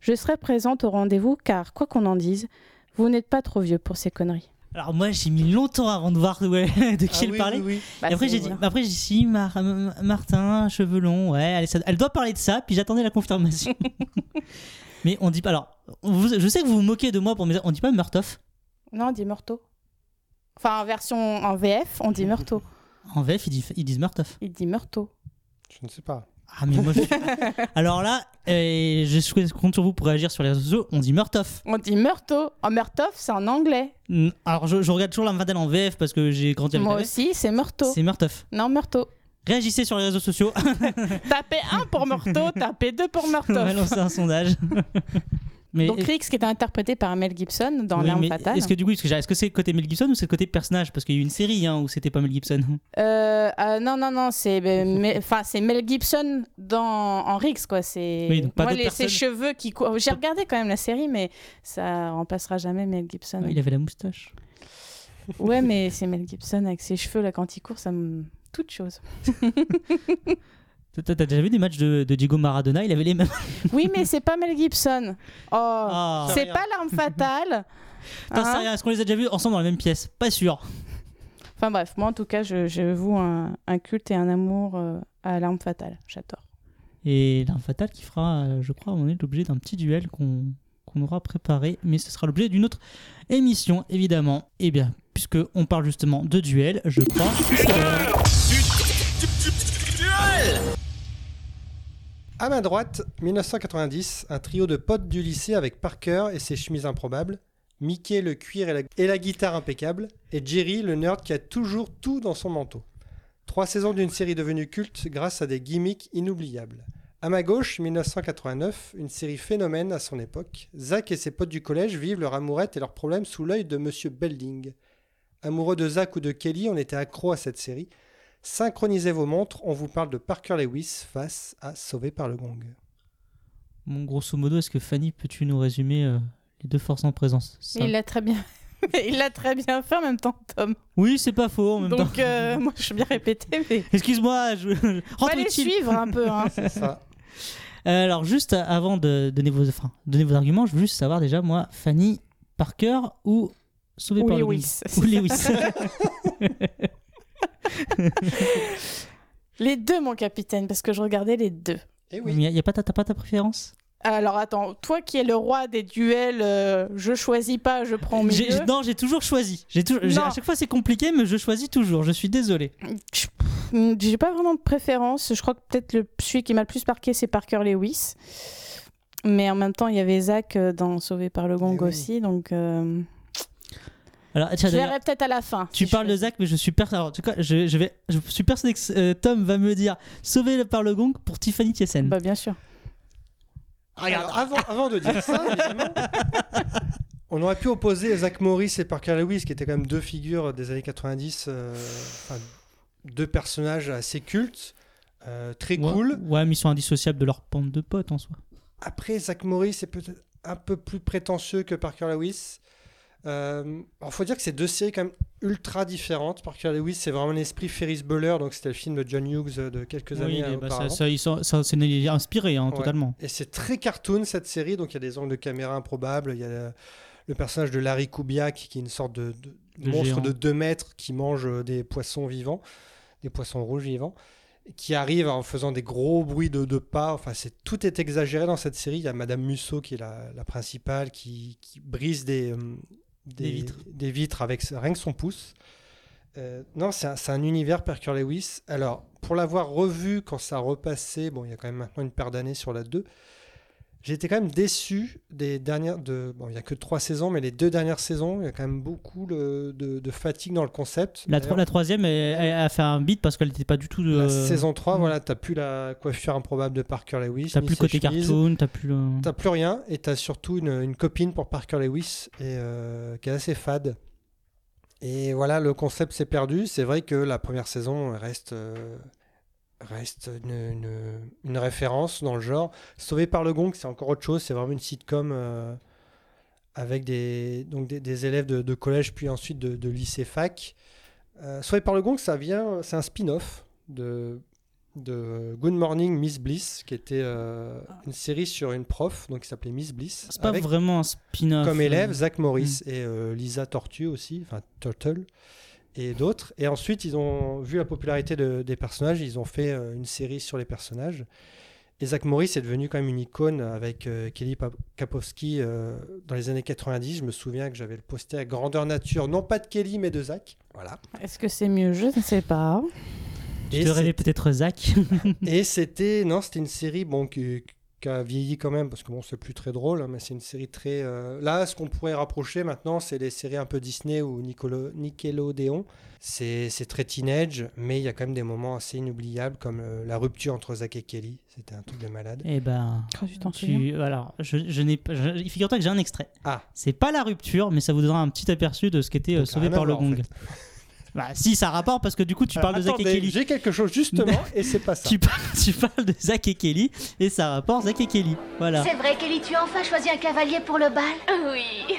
D: je serais présente au rendez-vous car, quoi qu'on en dise, vous n'êtes pas trop vieux pour ces conneries.
C: Alors moi j'ai mis longtemps avant de voir de qui
E: Ah
C: elle
E: oui,
C: parlait.
E: oui, oui.
D: Bah,
C: et après j'ai dit,
D: voilà.
C: après j'ai dit si Mar- M- Martin, cheveux longs, ouais, elle, ça- elle doit parler de ça, puis j'attendais la confirmation. Mais on dit pas. Alors, vous- je sais que vous vous moquez de moi pour me dire, on dit pas Murtoff.
D: Non, on dit Meurtho. Enfin, en version en VF, on dit Meurtho.
C: En VF ils disent, ils disent Murtoff.
D: Il dit Meurtho.
E: Je ne sais pas.
C: Ah mais moi je... Alors là, euh, je compte sur vous pour réagir sur les réseaux sociaux. On dit Murtoff.
D: On dit Meurtho. En Meurtoff, c'est en anglais.
C: Mm, Alors je, je regarde toujours la fatale en VF parce que j'ai grandi avec
D: Moi
C: la VF.
D: aussi, c'est Meurtho.
C: C'est Murtoff.
D: Non, Meurtho.
C: Réagissez sur les réseaux sociaux.
D: Tapez 1 pour Meurtho, tapez 2 pour
C: On va lancer un sondage. mais
D: Donc Rix, qui est interprété par Mel Gibson dans
C: Oui,
D: L'arme fatale.
C: Est-ce que du coup, est-ce que, c'est le côté Mel Gibson ou c'est le côté personnage? Parce qu'il y a eu une série hein, où c'était pas Mel Gibson.
D: Euh, euh, non, non, non, c'est euh, enfin c'est Mel Gibson dans en Rix quoi. C'est
C: Oui,
D: moi les ses cheveux qui courent. J'ai regardé quand même la série, mais ça remplacera jamais Mel Gibson.
C: Ouais, il avait la moustache.
D: Ouais, mais c'est Mel Gibson avec ses cheveux là quand il court, ça me toute chose.
C: T'as déjà vu des matchs de, de Diego Maradona? Il avait les mêmes.
D: Oui, mais c'est pas Mel Gibson. Oh,
C: Ah.
D: c'est pas l'arme fatale.
C: T'en sais
D: Hein
C: rien, Est-ce qu'on les a déjà vus ensemble dans la même pièce? Pas sûr.
D: Enfin bref, moi en tout cas, je, je voue un, un culte et un amour euh, à l'arme fatale. J'adore.
C: Et l'arme fatale qui fera, euh, je crois, on est l'objet d'un petit duel qu'on qu'on aura préparé, mais ce sera l'objet d'une autre émission, évidemment. Et bien, puisque on parle justement de duel, je crois.
E: À ma droite, 1990, un trio de potes du lycée avec Parker et ses chemises improbables, Mickey le cuir et la, guitare impeccable, et Jerry le nerd qui a toujours tout dans son manteau. Trois saisons d'une série devenue culte grâce à des gimmicks inoubliables. À ma gauche, 1989, une série phénomène à son époque. Zach et ses potes du collège vivent leur amourette et leurs problèmes sous l'œil de Monsieur Belding. Amoureux de Zach ou de Kelly, on était accro à cette série. Synchronisez vos montres, on vous parle de Parker Lewis face à Sauvé par le Gong.
C: Bon, grosso modo, est-ce que Fanny, peux-tu nous résumer euh, les deux forces en présence? Ça-
D: Il l'a très bien il l'a très bien fait en même temps, Tom.
C: Oui, c'est pas faux en même temps.
D: Donc, euh, moi, je suis bien répété, mais.
C: Excuse-moi, je. Rentre
D: aller
C: utile.
D: suivre un peu. Hein.
E: C'est ça.
C: Euh, alors, juste avant de donner vos, enfin, donner vos arguments, je veux juste savoir déjà, moi, Fanny Parker ou Sauvé
D: Ou
C: par le
D: Lewis.
C: Ou Lewis.
D: Les deux, mon capitaine, parce que je regardais les deux.
E: Et
C: Il y a, y a pas ta, t'as pas ta préférence?
D: Alors attends, toi qui es le roi des duels, euh, je choisis pas, je prends mes
C: J'ai-
D: deux.
C: Non, j'ai toujours choisi. J'ai à chaque fois, c'est compliqué, mais je choisis toujours. Je suis désolé.
D: J'ai pas vraiment de préférence. Je crois que peut-être le celui qui m'a le plus marqué, c'est Parker Lewis. Mais en même temps, il y avait Zach euh, dans Sauvé par le Gong aussi, donc euh,
C: Alors,
D: je
C: tiens, d'ailleurs,
D: verrai peut-être à la fin.
C: tu
D: si je
C: parles de Zach, mais je suis persuadé. En tout cas, je, je vais, je suis persuadé que euh, Tom va me dire sauvé par le gong pour Tiffany Thiessen.
D: Bah bien sûr.
E: Alors, avant, avant de dire ça, évidemment, on aurait pu opposer Zach Morris et Parker Lewis, qui étaient quand même deux figures des années 90, euh, enfin, deux personnages assez cultes, euh, très
C: Ouais,
E: cool.
C: Ouais, mais ils sont indissociables de leur bande de potes en soi.
E: Après, Zach Morris est peut-être un peu plus prétentieux que Parker Lewis. Euh, alors, faut dire que c'est deux séries quand même ultra différentes. Parker Lewis, c'est vraiment l'esprit Ferris Bueller, donc c'était le film de John Hughes euh, de quelques
C: Oui,
E: années
C: est-
E: euh,
C: bah, ça,
E: auparavant.
C: ça, sont- ça, c'est né- inspiré, hein,
E: Ouais.
C: totalement.
E: Et c'est très cartoon cette série, donc il y a des angles de caméra improbables. Il y a le, le personnage de Larry Kubiak qui est une sorte de, de
C: De
E: monstre
C: géant.
E: de 2 mètres qui mange euh, des poissons vivants, des poissons rouges vivants, qui arrive en faisant des gros bruits de, de pas. Enfin, c'est tout est exagéré dans cette série. Il y a Madame Musso qui est la, la principale qui, qui brise des, euh,
C: Des vitres.
E: des vitres avec rien que son pouce. Euh, non, c'est un, c'est un univers Parker Lewis. Alors, pour l'avoir revu quand ça repassait, bon, il y a quand même maintenant une paire d'années sur la 2, j'ai été quand même déçu des dernières. De, bon, il n'y a que trois saisons, mais les deux dernières saisons, il y a quand même beaucoup le- de, de fatigue dans le concept.
C: La, tro-
E: D'ailleurs,
C: la troisième, elle, elle a fait un beat parce qu'elle n'était pas du tout de.
E: la saison 3,
C: Mm.
E: voilà, t'as plus la coiffure improbable de Parker Lewis.
C: T'as plus le côté
E: chemises.
C: cartoon, t'as plus le.
E: T'as plus rien et t'as surtout une, une copine pour Parker Lewis et, euh, qui est assez fade. Et voilà, le concept s'est perdu. C'est vrai que la première saison reste, euh, reste une, une- une référence dans le genre. Sauvé par le gong, c'est encore autre chose. C'est vraiment une sitcom euh, avec des, donc des, des élèves de, de collège puis ensuite de, de lycée fac. Euh, Sauvé par le gong, ça vient, c'est un spin-off de, de Good Morning Miss Bliss, qui était euh, une série sur une prof, donc qui s'appelait Miss Bliss.
C: C'est pas vraiment un spin-off.
E: comme élève Zach Morris et euh, Lisa Tortue aussi, enfin Turtle et d'autres. Et ensuite, ils ont vu la popularité de- des personnages, ils ont fait euh, une série sur les personnages. Et Zach Morris est devenu quand même une icône avec euh, Kelly Kapowski euh, dans les années 90. Je me souviens que j'avais le poster à grandeur nature, non pas de Kelly, mais de Zach. Voilà.
D: Est-ce que c'est mieux? Je ne sais pas.
E: Et
C: te rêvais peut-être Zach.
E: Et c'était non, c'était une série bon qui, qui a vieilli quand même parce que bon, c'est plus très drôle, hein, mais c'est une série très. euh, Là, ce qu'on pourrait rapprocher maintenant, c'est les séries un peu Disney ou Nicolo... Nickelodeon. C'est c'est très teenage, mais il y a quand même des moments assez inoubliables comme euh, la rupture entre Zach et Kelly. C'était un truc de malade.
C: Eh ben.
D: Oh, tu t'en souviens
C: Tu... Alors, je, je n'ai pas. je- Figure-toi que j'ai un extrait.
E: Ah.
C: C'est pas la rupture, mais ça vous donnera un petit aperçu de ce qu'était euh, Sauvé par le
E: en
C: gong.
E: fait.
C: Bah, si, ça a rapport parce que du coup, tu
E: Alors,
C: parles de Zach et
E: attendez,
C: Kelly.
E: J'ai quelque chose justement, et c'est pas ça.
C: Tu parles, tu parles de Zach et Kelly et ça rapporte Zach et Kelly. Voilà.
I: C'est vrai, Kelly, tu as enfin choisi un cavalier pour le bal Oui.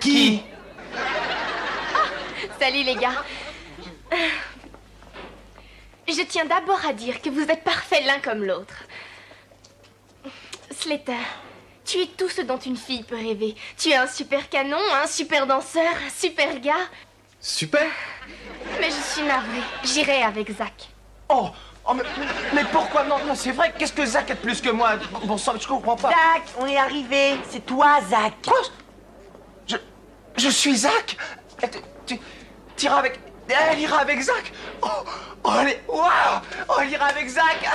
F: Qui?
I: Salut les gars. Je tiens d'abord à dire que vous êtes parfaits l'un comme l'autre. Slater, tu es tout ce dont une fille peut rêver. Tu es un super canon, un super danseur, un super gars.
F: Super
I: Mais je suis navrée. J'irai avec Zach.
F: Oh, oh, mais, mais pourquoi? Non, non, c'est vrai, qu'est-ce que Zach a de plus que moi? Bon sang, je comprends pas.
M: Zach, on est arrivé. C'est toi, Zach.
F: Quoi? Je. Je suis Zach? Eh, Tu. Tu. tu iras avec. Elle ira avec Zach? Oh, oh elle est. Waouh Oh, elle ira avec Zach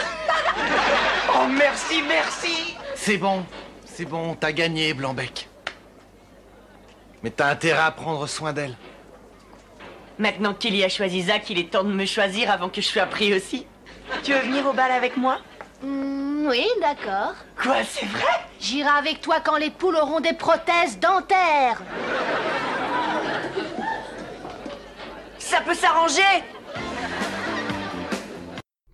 F: Oh, merci, merci C'est bon, c'est bon, t'as gagné, Blanbec. Mais t'as intérêt à prendre soin d'elle.
M: Maintenant que Kelly a choisi Zach, il est temps de me choisir avant que je sois pris aussi. Tu veux venir au bal avec moi?
I: Hmm, oui, d'accord.
M: Quoi, c'est vrai?
I: J'irai avec toi quand les poules auront des prothèses dentaires.
M: Ça peut s'arranger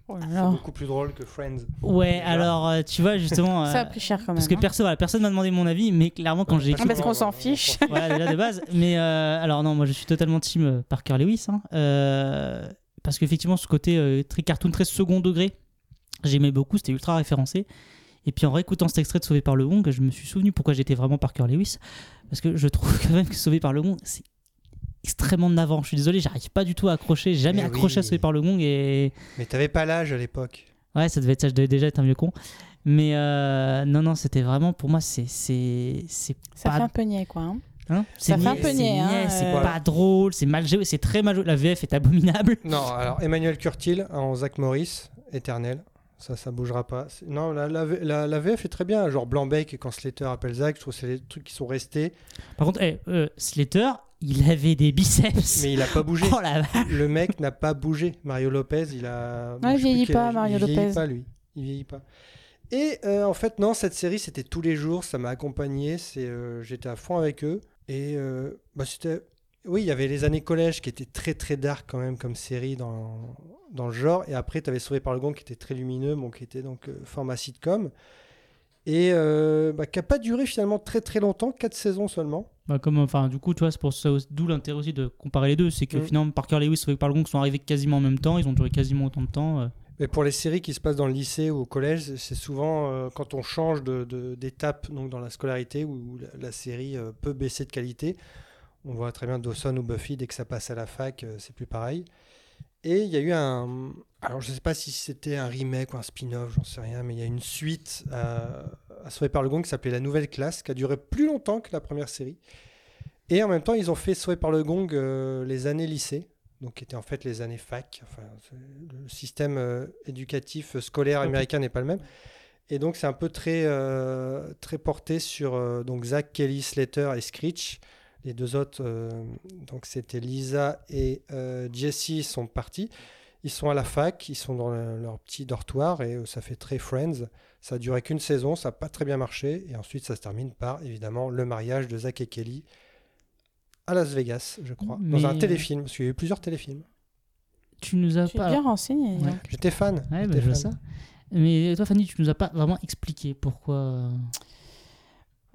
E: C'est beaucoup plus drôle que Friends.
C: Ouais, alors euh, tu vois justement.
D: Ça a
C: euh,
D: pris cher quand même.
C: Parce que
D: hein.
C: personne, voilà, personne m'a demandé mon avis, mais clairement quand j'ai
D: Ah, parce qu'on s'en fiche.
C: voilà déjà de base. Mais euh, alors non, moi je suis totalement team Parker Lewis, hein. Euh, parce qu'effectivement ce côté euh, très cartoon, très second degré, j'aimais beaucoup, c'était ultra référencé. Et puis en réécoutant cet extrait de Sauvé par le Gong, je me suis souvenu pourquoi j'étais vraiment Parker Lewis, parce que je trouve quand même que Sauvé par le Gong, c'est extrêmement navrant. Je suis désolé, j'arrive pas du tout à accrocher, j'ai jamais
E: Eh
C: accroché à. Sauvé par le Gong et
E: Mais t'avais pas l'âge à l'époque.
C: Ouais, ça devait être ça, je devais déjà être un vieux con. Mais euh, non, non, c'était vraiment, pour moi, c'est c'est c'est
D: Ça
C: pas...
D: fait un peu niais, quoi. hein.
C: Hein
D: Ça fait un
C: niais,
D: peu
C: c'est
D: niais, hein,
C: c'est
D: euh.
C: pas drôle, c'est mal joué, c'est très mal joué. La VF est abominable.
E: Non, alors Emmanuel Curtil en Zach Morris, éternel. Ça, ça bougera pas. Non, la, la, la- la VF est très bien. Genre Blanc-Bec, quand Slater appelle Zach, je trouve que c'est les trucs qui sont restés.
C: Par contre, eh, euh, Slater, il avait des biceps.
E: Mais il a pas bougé.
C: Oh la.
E: Le mec n'a pas bougé. Mario Lopez, il a.
D: Ouais, il vieillit pas. Mario
E: il vieillit
D: Lopez.
E: pas, lui. Il vieillit pas. Et euh, en fait, non, cette série, c'était tous les jours. Ça m'a accompagné. C'est, euh, j'étais à fond avec eux. Et euh, bah, c'était. Oui, il y avait les années collège qui étaient très très dark quand même comme série dans, dans le genre. Et après, tu avais Sauvé par le Gong qui était très lumineux, bon, qui était donc euh, format sitcom. Et euh, bah, qui n'a pas duré finalement très très longtemps, 4 saisons seulement.
C: Bah, comme, enfin, du coup, tu vois, c'est pour ça, d'où l'intérêt aussi de comparer les deux. C'est que
E: Mm.
C: finalement, Parker Lewis et Sauvé par le Gong sont arrivés quasiment en même temps, ils ont duré quasiment autant de temps. euh.
E: Mais pour les séries qui se passent dans le lycée ou au collège, c'est souvent euh, quand on change de- de- d'étape donc dans la scolarité où la, la série euh, peut baisser de qualité. On voit très bien Dawson ou Buffy, dès que ça passe à la fac, euh, c'est plus pareil. Et il y a eu un. Alors je ne sais pas si c'était un remake ou un spin-off, j'en sais rien, mais il y a une suite à, à Sauvé par le Gong qui s'appelait La Nouvelle Classe, qui a duré plus longtemps que la première série. Et en même temps, ils ont fait Sauvé par le Gong euh, les années lycée, donc qui étaient en fait les années fac. Enfin, le système euh, éducatif euh, scolaire américain n'est pas le même. Et donc c'est un peu très, euh, très porté sur donc Zach, Kelly, Slater et Screech. Les deux autres, donc c'était Lisa et Jesse sont partis. Ils sont à la fac, ils sont dans le- leur petit dortoir et euh, ça fait très Friends. Ça a duré qu'une saison, ça n'a pas très bien marché. Et ensuite, ça se termine par évidemment le mariage de Zach et Kelly à Las Vegas, je crois, dans un téléfilm, parce qu'il y a eu plusieurs téléfilms.
C: Tu nous as
D: Tu
C: pas.
D: bien renseigné.
C: Ouais.
E: J'étais fan.
C: Ouais, bah, je vois
E: fan.
C: ça. Mais toi, Fanny, tu nous as pas vraiment expliqué pourquoi. euh,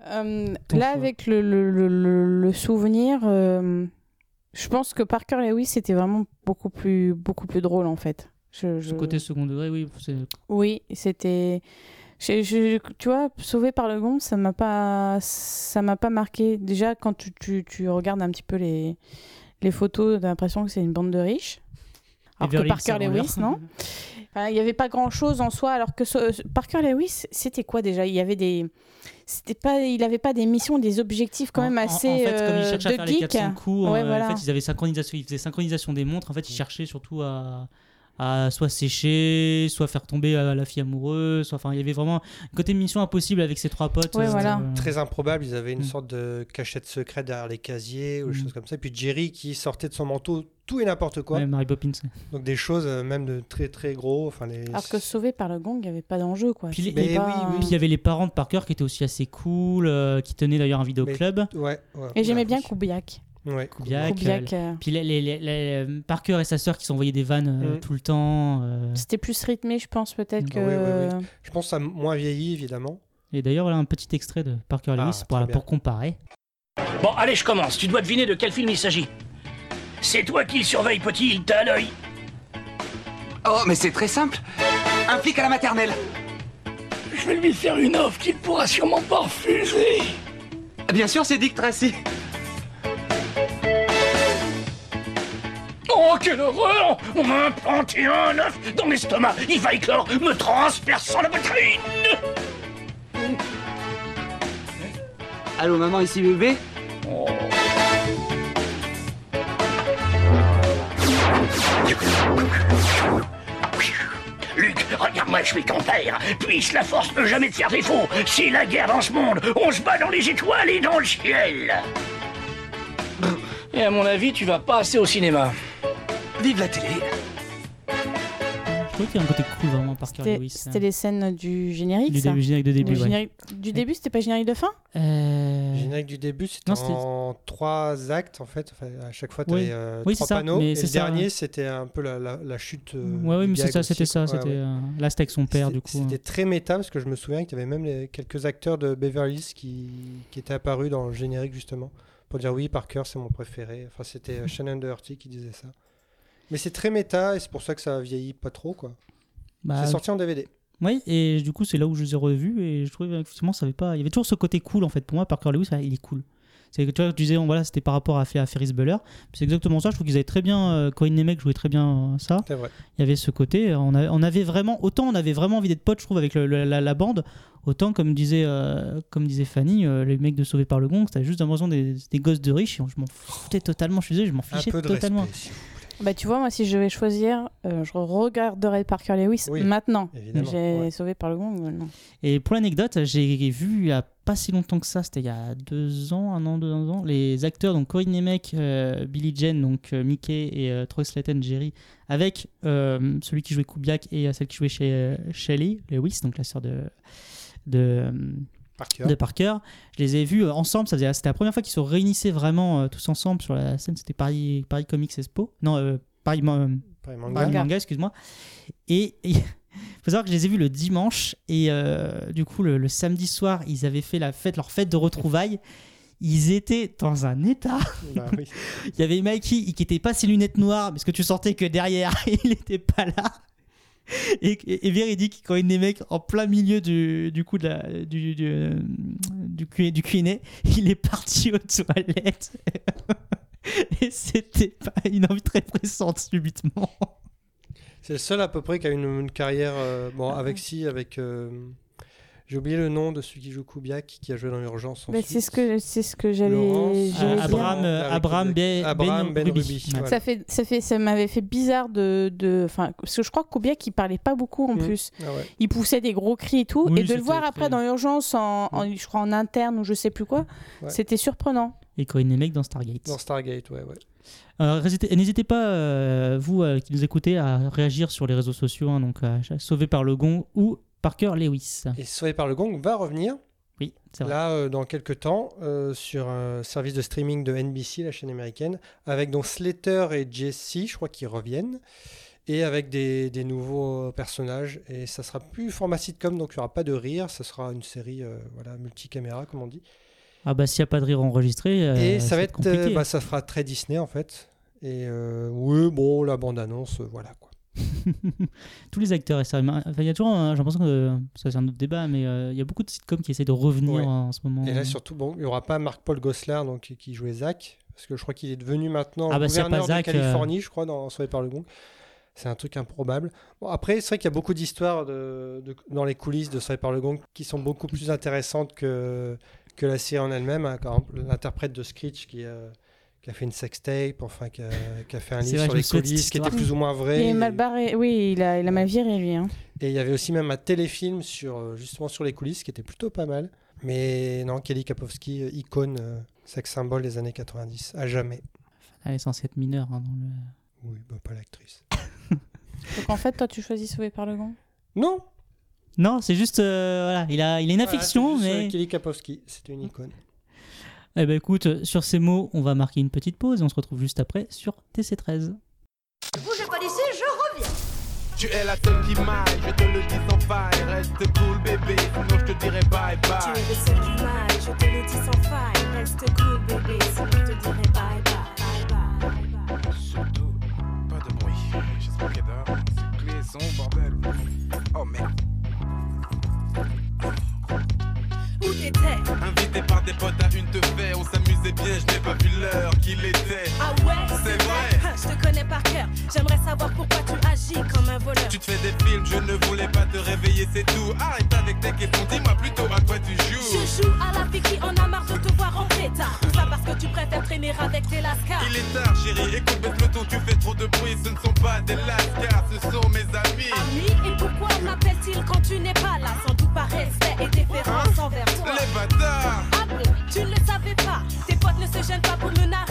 D: là,
C: choix.
D: avec le, le- le- le- le souvenir, euh, je pense que Parker Lewis c'était vraiment beaucoup plus, beaucoup plus drôle en fait. Je,
C: Ce côté second degré, oui.
D: Oui, c'était. je- je- tu vois, sauvé par le gond, ça m'a pas, ça m'a pas marqué. Déjà, quand tu, tu, tu regardes un petit peu les, les photos, t'as l'impression que c'est une bande de riches. Alors que
C: Beverly
D: Parker Lewis, non Il n'y avait pas grand chose en soi, alors que ce- Parker Lewis, c'était quoi déjà? Il y avait des. C'était pas, il avait pas des missions, des objectifs quand
C: En-
D: même
C: en-
D: assez
C: En, fait, comme
D: euh,
C: ils cherchaient à faire les
D: geek.
C: 400 coups,
D: Ouais,
C: euh,
D: voilà.
C: en fait, ils avaient synchronisation, ils faisaient synchronisation des montres. En fait, ils cherchaient surtout à, à soit sécher, soit faire tomber euh, la fille amoureuse. Soit, enfin, il y avait vraiment un côté mission impossible avec ces trois potes.
D: Ouais,
C: euh,
D: voilà.
C: euh,
E: Très improbable, ils avaient une
C: Mm.
E: sorte de cachette secrète derrière les casiers ou des
C: Mm.
E: choses comme ça. Et puis Jerry qui sortait de son manteau tout et n'importe quoi.
C: ouais, Mary Poppins.
E: Donc des choses euh, même de très très gros. Enfin, les...
D: Alors que sauvé par le gong, il n'y avait pas d'enjeu quoi.
C: Puis, les-
D: C'était
E: Mais
D: pas-
E: oui, oui.
C: Puis il y avait les parents de Parker qui étaient aussi assez cool, euh, qui tenaient d'ailleurs un
E: Mais-
C: vidéoclub.
E: Ouais, ouais,
D: Et j'aimais bien Koubiak.
E: Ouais,
C: Kubiak,
D: Kubiak,
C: euh,
D: euh,
C: Puis les, les- les- les- Parker et sa sœur qui s'envoyaient des vannes euh,
E: Mm.
C: tout le temps. euh.
D: C'était plus rythmé, je pense, peut-être
C: Mm.
D: que.
E: Oui, oui, oui. Je pense que ça a moins vieilli évidemment.
C: Et d'ailleurs, voilà un petit extrait de Parker
E: Ah,
C: Lewis pour, pour comparer.
N: Bon, allez, je commence. Tu dois deviner de quel film il s'agit. C'est toi qui le surveille, petit, il t'a à l'œil.
F: Oh, mais c'est très simple. Un flic à la maternelle.
N: Je vais lui faire une offre qu'il pourra sûrement pas refuser.
F: Bien sûr, c'est Dick Tracy.
N: Oh, quelle horreur On m'a implanté un œuf dans l'estomac. Il va éclore, me transperçant la poitrine.
F: Allô, maman, ici bébé
N: Luc, regarde-moi, je suis ton père. Puisse la force ne jamais te faire défaut. C'est la guerre dans ce monde. On se bat dans les étoiles et dans le ciel. Et à mon avis, tu vas pas assez au cinéma.
F: Vive la télé.
C: Je trouve qu'il y a un côté cool vraiment Parker
D: C'était
C: Lewis.
D: c'était les scènes du générique.
C: Du
D: ça
C: début, générique de début,
D: Le
C: ouais.
D: générique- Du début, c'était pas générique de fin?
C: Euh,
E: générique du début, c'était en trois actes en fait. Enfin, à chaque fois, tu
C: Oui.
E: avais
C: Oui,
E: trois
C: ça,
E: panneaux.
C: mais
E: Et le
C: ça.
E: dernier, c'était un peu la, la- la chute. euh,
C: Ouais, oui, mais c'est ça, c'était ça.
E: Ouais,
C: C'était
E: ouais.
C: euh, là, c'était avec son père, du coup.
E: C'était
C: hein.
E: très méta parce que je me souviens qu'il y avait même les- quelques acteurs de Beverly Hills qui, qui étaient apparus dans le générique justement pour dire oui, Parker c'est mon préféré. Enfin, c'était euh, Shannon Doherty qui disait ça. Mais c'est très méta et c'est pour ça que ça vieillit pas trop quoi.
C: Bah,
E: c'est sorti en DVD.
C: Oui, et du coup, c'est là où je les ai revus et je trouvais effectivement, ça avait pas. Il y avait toujours ce côté cool en fait. Pour moi, Parker Lewis, il est cool. C'est que tu vois, tu disais, voilà, c'était par rapport à, à Ferris Bueller. C'est exactement ça. Je trouve qu'ils avaient très bien. Euh, Corinne Nemec jouait très bien euh, ça.
E: C'est vrai.
C: Il y avait ce côté. On avait, on avait vraiment. Autant on avait vraiment envie d'être potes, je trouve, avec le- le- la, la bande. Autant, comme disait, euh, comme disait Fanny, euh, les mecs de Sauvé par le Gong, c'était juste l'impression des, des gosses de riches. Et je m'en foutais totalement. Je suis désolé, je m'en
E: Un
C: fichais
E: peu de
C: totalement.
E: respect.
D: Bah, tu vois, moi, si je devais choisir, euh, je regarderais Parker Lewis
E: Oui,
D: maintenant.
E: évidemment,
D: J'ai
E: ouais.
D: sauvé par le gong, non.
C: Et pour l'anecdote, j'ai vu il y a pas si longtemps que ça, c'était il y a deux ans, un an, deux ans, les acteurs, donc Corinne Nemec, euh, Billy Jen, donc euh, Mickey et euh, Troy Slaten, Jerry, avec euh, celui qui jouait Kubiak et euh, celle qui jouait chez euh, Shelley Lewis, donc la sœur de, de, euh,
E: Parker.
C: de Parker. Je les ai vus euh, ensemble, ça faisait- c'était la première fois qu'ils se réunissaient vraiment euh, tous ensemble sur la scène, c'était Paris, Paris Comics Expo. Non, euh, Paris, Ma-
E: Paris
C: Paris
E: Manga.
C: Manga, excuse-moi. Et il faut savoir que je les ai vus le dimanche et euh, du coup le, le samedi soir ils avaient fait la fête, leur fête de retrouvailles. Ils étaient dans un état.
E: Bah oui.
C: Il y avait Mikey qui était pas ses lunettes noires parce que tu sentais que derrière il était pas là. Et, et, et véridique quand il est mec en plein milieu du, du coup de la, du, du, du, Q- du Q&A, il est parti aux toilettes. et c'était pas une envie très pressante subitement.
E: C'est le seul à peu près qui a une, une carrière. euh, bon, avec si, avec. euh, J'ai oublié le nom de celui qui joue Kubiak, qui a joué dans l'urgence.
D: C'est ce que c'est ce que j'allais.
C: Euh. Abraham, euh, Abraham. Ben-
E: Abraham
C: Ben
E: Ben
C: Ruby.
E: Ruby,
C: Ouais.
E: voilà.
D: Ça fait, ça fait, ça m'avait fait bizarre de, de, enfin, parce que je crois que Kubiak il parlait pas beaucoup en
E: Mm.
D: plus.
E: Ah ouais.
D: Il poussait des gros cris et tout,
C: Oui,
D: et de le voir après dans l'urgence, en, en- je crois en interne ou je sais plus quoi,
E: Ouais.
D: c'était surprenant.
C: Et Corinne Nemec dans Stargate.
E: Dans Stargate, ouais, ouais.
C: Euh, n'hésitez- pas, euh, vous euh, qui nous écoutez, à réagir sur les réseaux sociaux, hein, donc euh, Sauvé par le Gong ou Parker Lewis.
E: Et Sauvé par le Gong va revenir.
C: Oui, c'est vrai.
E: Là, euh, dans quelques temps, euh, sur un service de streaming de NBC, la chaîne américaine, avec donc Slater et Jesse, je crois qu'ils reviennent, et avec des, des nouveaux personnages. Et ça sera plus format sitcom, donc il n'y aura pas de rire, ça sera une série euh, voilà, multicaméra, comme on dit.
C: Ah bah s'il n'y a pas de rire enregistré, euh,
E: et ça va être,
C: compliqué.
E: bah, ça fera très Disney en fait. Et oui, bon, la bande-annonce, euh, voilà quoi.
C: Tous les acteurs, enfin, il y a toujours, j'ai l'impression que ça c'est un autre débat, mais euh, il y a beaucoup de sitcoms qui essaient de revenir
E: Ouais.
C: en ce moment.
E: Et là, surtout, bon, il n'y aura pas Marc-Paul Gosselaar donc, qui- qui jouait Zach, parce que je crois qu'il est devenu maintenant
C: Ah bah,
E: gouverneur
C: Zach,
E: de Californie, je crois, dans Sauvé par le Gong. C'est un truc improbable. Bon, après, c'est vrai qu'il y a beaucoup d'histoires de, de- dans les coulisses de Sauvé par le Gong qui sont beaucoup plus intéressantes que, que la série en elle-même. hein. L'interprète de Screech qui, euh, qui a fait une sextape, enfin, qui a, qui a fait un livre
C: vrai,
E: sur les coulisses qui était plus ou moins vrai.
D: Il est mal barré, oui, il a, il a mal viré lui. Hein.
E: et il y avait aussi même un téléfilm sur, euh, justement sur les coulisses qui était plutôt pas mal. Mais non, Kelly Kapowski, euh, icône, euh, sex symbole des années 90, à jamais.
C: Elle est censée être mineure hein, dans le.
E: Oui, bah, pas l'actrice.
D: Donc en fait, toi, tu choisis sauvé par le gong.
E: Non
C: Non, c'est juste, euh, voilà, il a, il a une
E: Voilà,
C: affection, mais.
E: Kelly Kapowski, c'était une icône.
C: Eh ben écoute, sur ces mots, on va marquer une petite pause et on se retrouve juste après sur TC13.
O: Bougez pas d'ici, je reviens.
P: Tu es la seule qui m'aille, je te le dis sans faille. Reste cool bébé, sinon je te dirai bye
O: Tu
P: bye.
O: es le seul qui m'aille, je te le dis sans faille. Reste cool, bébé, sinon je te dirai bye bye.
P: Réveiller, c'est tout. Arrête avec tes questions, dis-moi plutôt à quoi tu joues.
O: Je joue à la fille qui en a marre de te voir en pétard. Tout ça parce que tu préfères traîner avec tes lascars.
P: Il est tard, chérie, écoute, baisse le ton, tu fais trop de bruit. Ce ne sont pas des lascars, ce sont mes amis.
O: Amis, et pourquoi m'appelle-t-il quand tu n'es pas là? Sans doute par respect et déférence envers toi.
P: Les bâtards
O: Ah bon, tu ne le savais pas Tes potes ne se gênent pas pour me narrer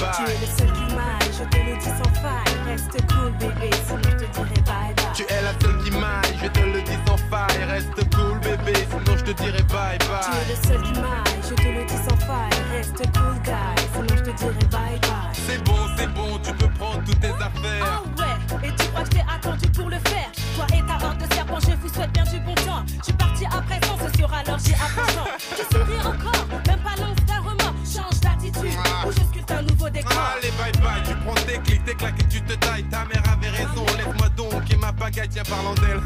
O: Tu
P: es le seul qui m'aille, je te le dis sans faille. Reste cool, bébé, sinon je te dirai bye bye.
O: Tu es la seule qui m'aille, je te le dis sans faille.
P: Reste cool, bébé, sinon je te dirai bye bye.
O: Tu es le seul qui m'aille, je te le dis sans faille. Reste cool, guy, sinon je te dirai bye bye.
P: C'est bon, c'est bon, tu peux prendre toutes tes affaires.
O: Oh ouais, et tu crois que je t'ai attendu pour le faire? Toi et ta horde de serpents, je vous souhaite bien du bon temps. Je suis parti à présent, ce sera
P: l'orgie à présent. tiens, parlant d'elle.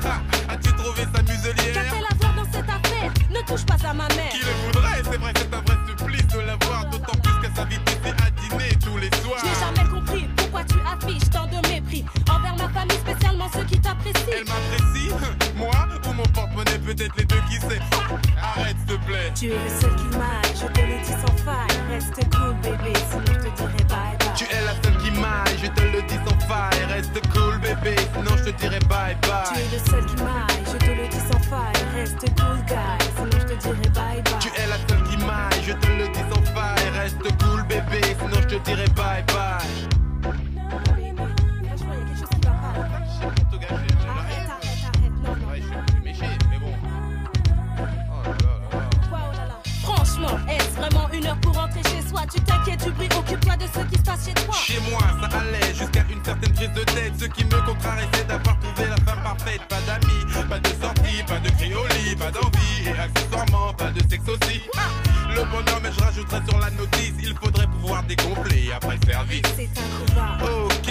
P: As-tu trouvé sa muselière
O: Qu'a-t-elle à voir dans cette affaire? Ne touche pas à ma mère.
P: Qui le voudrait? C'est vrai, c'est un vrai supplice de la voir. D'autant plus qu'elle s'invite ici à dîner tous les soirs.
O: Je n'ai jamais compris pourquoi tu affiches tant de mépris envers ma famille, spécialement ceux qui t'apprécient.
P: Elle m'apprécie? Moi ou mon porte-monnaie? Peut-être les deux qui sait? Arrête s'il te plaît
O: Tu es je te le dis sans faille. Reste cool, bébé, sinon je te dirai bye bye.
P: Tu es la seule qui m'aille, je te le dis sans faille Reste cool bébé, sinon je te dirai bye
O: Tu
P: bye
O: es le seul qui m'aille, je te le dis sans faille. Reste cool, guy, sinon je te dirai bye bye.
P: Tu es la seule qui m'aille, je te le dis sans faille Reste cool bébé, sinon je te dirai bye bye
O: une heure pour rentrer chez soi Tu t'inquiètes du bruit, occupe-toi de ce qui se passe chez toi.
P: Chez moi, ça allait jusqu'à une certaine prise de tête. Ce qui me contrarie, c'est d'avoir trouvé la femme parfaite. Pas d'amis, pas de sortie, pas de cri au lit, pas d'envie. Et accessoirement, pas de sexe aussi. Ah, le bonhomme, mais je rajouterai sur la notice. Il faudrait pouvoir dégonfler après le service.
O: C'est un.
P: Ok,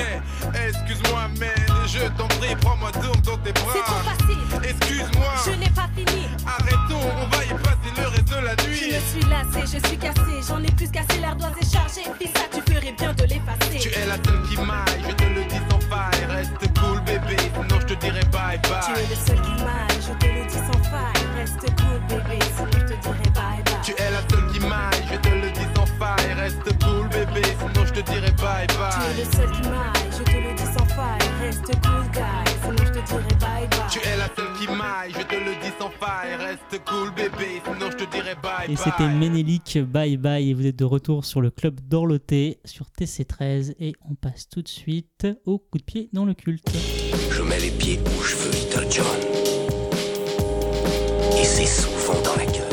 P: excuse-moi, mais je t'en prie, prends-moi donc dans tes bras.
O: C'est trop facile.
P: Excuse-moi.
O: Je n'ai pas fini.
P: Arrêtons, on va y passer le reste de la
O: Je me suis lassée, je suis cassée, j'en ai plus cassé, l'ardoise est chargée. Puis ça, tu ferais bien de l'effacer.
P: Tu es la seule qui m'aille, je te le dis sans faille. Reste cool, bébé, sinon je te dirai bye
O: Tu
P: bye.
O: es le seul qui m'aille, je te le dis sans faille. Reste cool, bébé, sinon je te dirai bye bye.
P: Tu es la seule qui m'aille, je te le dis sans faille. Reste cool, bébé, sinon je te dirai bye
O: Tu es
P: bye.
O: le seul qui m'aille, je te le dis sans faille. Reste cool, guy, sinon je te dirai bye bye.
P: Tu es la seule qui m'aille, je te le dis sans faille. Reste cool, bébé, sinon je te dirai bye
C: Et c'était Ménélique, bye bye, et vous êtes de retour sur le club d'Orloté sur TC13 et on passe tout de suite au coup de pied dans le culte.
B: Je mets les pieds où je veux, Little John. Et c'est souvent dans la gueule.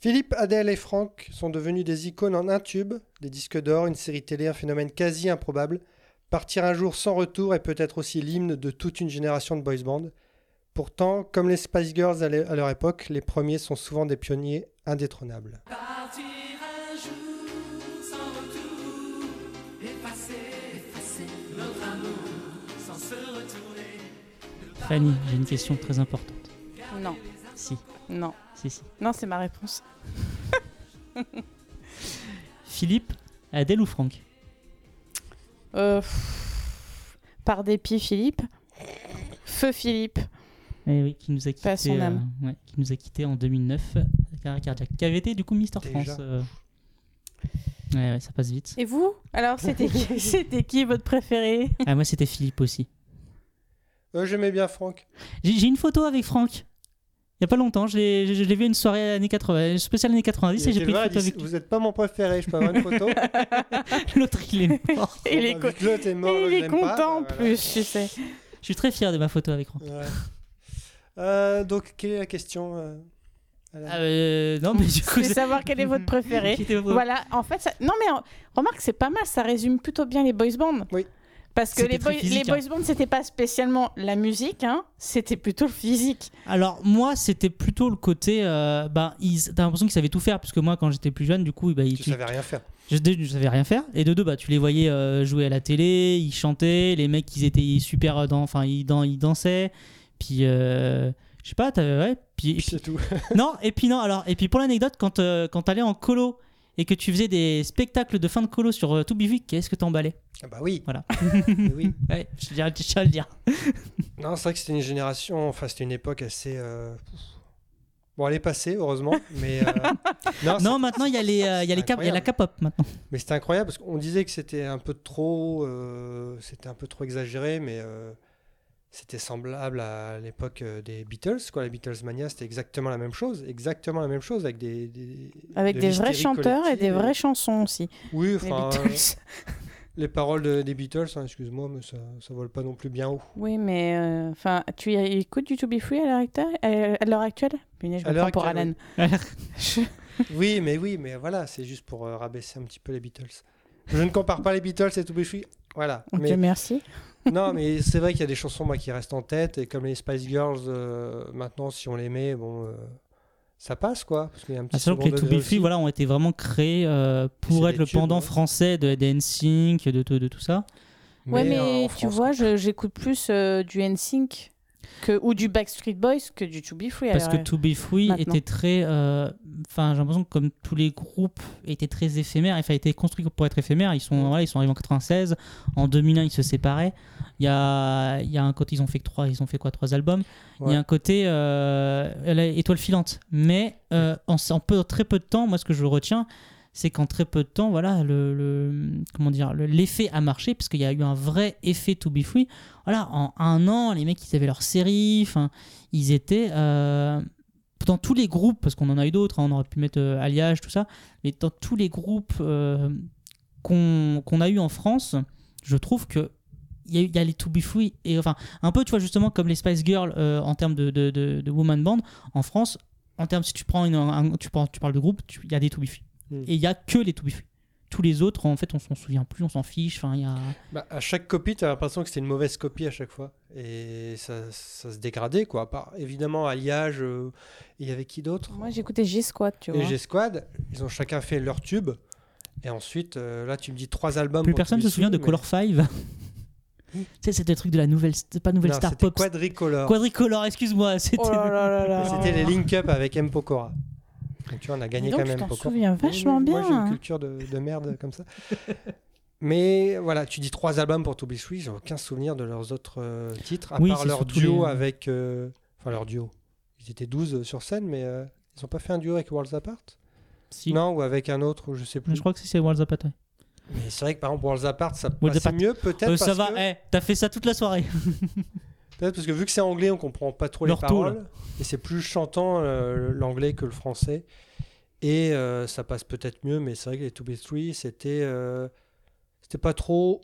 E: Philippe, Adèle et Franck sont devenus des icônes en un tube, des disques d'or, une série télé, un phénomène quasi improbable. Partir un jour sans retour est peut-être aussi l'hymne de toute une génération de boys band. Pourtant, comme les Spice Girls à le- à leur époque, les premiers sont souvent des pionniers indétrônables.
Q: Partir un jour sans retour, effacer, effacer notre amour sans se retourner.
C: Fanny, j'ai une question très importante.
D: Non.
C: Si.
D: Non.
C: Si, si.
D: Non, c'est ma réponse.
C: Philippe, Adèle ou Franck?
D: Euh, par dépit, Philippe. Feu Philippe.
C: Eh oui, qui nous a quitté,
D: son âme.
C: ouais, qui nous a quitté en 2009, euh, arrêt cardiaque. Qui avait été du coup Mister
E: Déjà.
C: France. euh. Ouais, ouais, ça passe vite.
D: Et vous? Alors, c'était qui, c'était qui votre préféré?
C: Ah, moi, c'était Philippe aussi.
E: Euh, J'aimais bien Franck.
C: J'ai j'ai une photo avec Franck. Il y a pas longtemps, je l'ai je- je l'ai vu à une soirée années 80, spéciale années 90
E: Il
C: et j'ai pris une photo avec lui.
E: Vous n'êtes pas mon préféré, je peux avoir une photo
C: L'autre, il est mort.
D: Il est,
E: Bah,
D: co-
E: est mort,
D: il est
E: je
D: content en
E: bah, voilà.
D: plus, tu sais.
C: Je suis très fier de ma photo avec Franck.
E: Ouais. Euh, donc, quelle est la question euh, Alain
C: Ah, euh, non, mais du coup,
D: Je veux savoir quel est votre préféré. Voilà, en fait, ça- non mais remarque, c'est pas mal, ça résume plutôt bien les boys bands.
E: Oui.
D: Parce que les,
C: très
D: boy-
C: physique,
D: les
C: hein.
D: boys bands, c'était pas spécialement la musique, hein, c'était plutôt le physique.
C: Alors moi c'était plutôt le côté, euh, bah, ils- t'as l'impression qu'ils savaient tout faire parce que moi quand j'étais plus jeune du coup bah, ils,
E: Tu savais rien faire.
C: Je, je savais rien faire et de deux bah tu les voyais euh, jouer à la télé, ils chantaient, les mecs ils étaient super dans, enfin ils, dan- ils dansaient, puis euh, je sais pas, t'avais ouais, puis, et puis-
E: C'est tout.
C: non et puis non alors et puis pour l'anecdote quand euh, quand t'allais en colo et que tu faisais des spectacles de fin de colo sur euh, tout Bivuc, qu'est-ce que t'emballais?
E: Ah bah oui.
C: Voilà.
E: Mais oui.
C: ouais, je dirais, je tiens à le dire.
E: Non, c'est vrai que c'était une génération, enfin c'était une époque assez. euh, Bon, elle est passée, heureusement, mais. euh,
C: Non,
E: c'est-
C: maintenant il y a les, euh, il y a les cap, y a la. K-pop maintenant.
E: Mais c'était incroyable parce qu'on disait que c'était un peu trop, euh, c'était un peu trop exagéré, mais c'était semblable à l'époque euh, des Beatles, quoi. La Beatles Mania, c'était exactement la même chose, exactement la même chose avec des, des-
D: Avec
E: de
D: des vrais chanteurs et des vraies chansons aussi.
E: Oui,
D: Les
E: enfin,
D: Beatles.
E: les paroles de- des Beatles, hein, excuse-moi, mais ça, ça vole pas non plus bien haut.
D: Oui, mais euh, enfin, tu écoutes du To Be Free à l'heure actuelle, à l'heure actuelle? Punaise, je me prends pour Alan.
E: Oui, mais oui, mais voilà, c'est juste pour euh, rabaisser un petit peu les Beatles. Je ne compare pas les Beatles et To Be Free. Voilà.
D: Ok,
E: mais...
D: merci.
E: non, mais c'est vrai qu'il y a des chansons moi, qui restent en tête, et comme les Spice Girls, euh, maintenant, si on les met, bon, euh, ça passe, quoi. Parce qu'il y a un petit
C: Ah, sachant que les To Be Free voilà, ont été vraiment créés euh, pour être le
E: tubes,
C: pendant
E: ouais.
C: français de des NSYNC, de, tout- de tout ça.
D: Ouais, mais,
E: euh, en
D: tu
E: France,
D: vois, j'écoute plus euh, du NSYNC que, ou du Backstreet Boys que du To Be Free. à
C: Parce que To Be Free
D: maintenant.
C: était très. euh, Enfin, j'ai l'impression que comme tous les groupes étaient très éphémères, enfin, étaient construits pour être éphémères. Ils sont, voilà, ils sont arrivés en 96. En 2001, ils se séparaient. Il y a, il y a un côté, ils ont fait que trois, ils ont fait quoi, trois albums. Il y a un côté euh, étoile filante. Mais euh, en, en peu, très peu de temps, moi, ce que je retiens, c'est qu'en très peu de temps, voilà, le, comment dire, le- l'effet a marché parce qu'il y a eu un vrai effet To Be Free. Voilà, en un an, les mecs, ils avaient leur série, ils étaient euh, dans tous les groupes, parce qu'on en a eu d'autres, hein, on aurait pu mettre euh, Alliage, tout ça, mais dans tous les groupes euh, qu'on a eu en France, je trouve que il y, a les To Be Free et enfin un peu tu vois justement comme les Spice Girls euh, en termes de, de, woman band en France en termes si tu prends une, un- tu, tu parles de groupe il y a des To Be Free
E: Mm.
C: et il y a que les To Be Free tous les autres en fait on s'en souvient plus on s'en fiche enfin il y a
E: Bah, à chaque copie, tu as l'impression que c'était une mauvaise copie à chaque fois. Et ça, ça se dégradait, quoi. Évidemment, Alliage, euh, il y avait qui d'autre?
D: Moi, j'écoutais G-Squad, tu vois.
E: Et G-Squad, ils ont chacun fait leur tube. Et ensuite, euh, là, tu me dis trois albums.
C: plus personne
E: Be
C: se souvient de Color 5 tu sais c'était le truc de la nouvelle pas nouvelle
E: Non,
C: star
E: c'était
C: pop
E: Quadricolor.
C: Quadricolor excuse-moi c'était
D: Oh
E: les Link Up avec M. Pokora. Donc, tu vois, on a gagné
D: donc,
E: quand même
D: t'en
E: Pokora.
D: souviens vachement
E: oui, Moi, j'ai
D: bien.
E: une culture de, de merde comme ça. Mais voilà, tu dis trois albums pour To Be Free, j'ai aucun souvenir de leurs autres euh, titres, à
C: Oui,
E: part leur duo
C: les-
E: avec. euh, Enfin, leur duo. Ils étaient 12 sur scène, mais euh, ils ont pas fait un duo avec Worlds Apart?
C: Si.
E: Non, ou avec un autre, je sais plus.
C: je crois que c'est Worlds Apart ouais.
E: Mais c'est vrai que par exemple, Worlds Apart, ça
C: Worlds
E: passait
C: Apart.
E: mieux, peut-être.
C: Euh, ça va
E: que-
C: eh, t'as fait ça toute la soirée
E: Peut-être parce que vu que c'est anglais, on comprend pas trop
C: Leur
E: les paroles. Et c'est plus chantant euh, l'anglais que le français. Et euh, ça passe peut-être mieux, mais c'est vrai que les To Be Three, c'était euh, c'était pas trop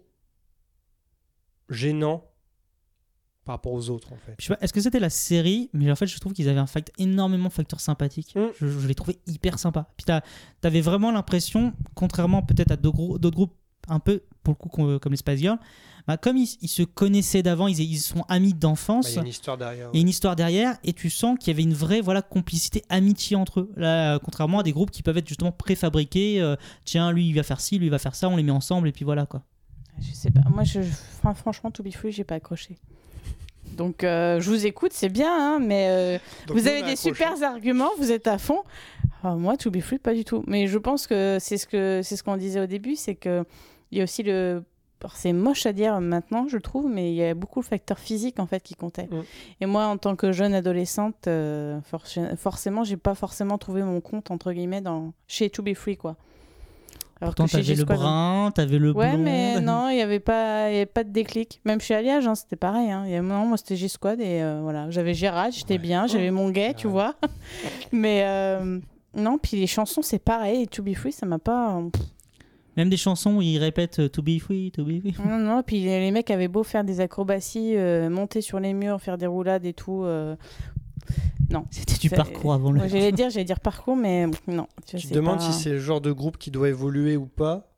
E: gênant par rapport aux autres en fait.
C: Je sais pas, est-ce que c'était la série Mais en fait, je trouve qu'ils avaient un fact énormément de facteurs sympathiques.
E: Mm.
C: Je, je les trouvais hyper sympas. Puis t'avais vraiment l'impression, contrairement peut-être à d'autres grou- d'autres groupes un peu, pour le coup, com- comme les Spice Girls, bah, comme ils, ils se connaissaient d'avant, ils, ils sont amis
E: Bah,
C: d'enfance.
E: Il y a une histoire derrière.
C: Il y a une histoire derrière et tu sens qu'il y avait une vraie voilà complicité, amitié entre eux. Là, euh, contrairement à des groupes qui peuvent être justement préfabriqués. euh, tiens, lui il va faire ci, lui il va faire ça, on les met ensemble et puis voilà quoi.
D: Je sais pas. Moi, je, fran- franchement, To Be Free, j'ai pas accroché. Donc, euh, je vous écoute, c'est bien, hein, mais euh, vous avez des super arguments, vous êtes à fond. Ah, moi, To Be Free, pas du tout. Mais je pense que c'est ce que c'est ce qu'on disait au début, c'est que il y a aussi le c'est moche à dire maintenant, je trouve, mais il y a beaucoup le facteur physique en fait qui comptait.
E: Mm.
D: Et moi, en tant que jeune adolescente, euh, forc- forcément, j'ai pas forcément trouvé mon compte entre guillemets dans chez To Be Free quoi. Alors
C: Pourtant t'avais le brun, t'avais le
D: Ouais,
C: blond.
D: mais non, il n'y avait, pas- il y avait pas de déclic. Même chez Alliage, hein, c'était pareil. Hein. A- non, moi, c'était G-Squad et euh, voilà. J'avais Gérard, j'étais bien, j'avais mon gay, tu vois. mais euh, non, puis les chansons, c'est pareil. Et To Be Free, ça m'a pas.
C: Même des chansons où ils répètent euh, To be free, to be free.
D: Non, non, puis les les mecs avaient beau faire des acrobaties, euh, monter sur les murs, faire des roulades et tout. euh, Non.
C: C'était du parcours avant le.
D: Ouais, J'allais dire, j'allais dire parcours, mais non.
E: Tu te demandes
D: pas.
E: si c'est le genre de groupe qui doit évoluer ou pas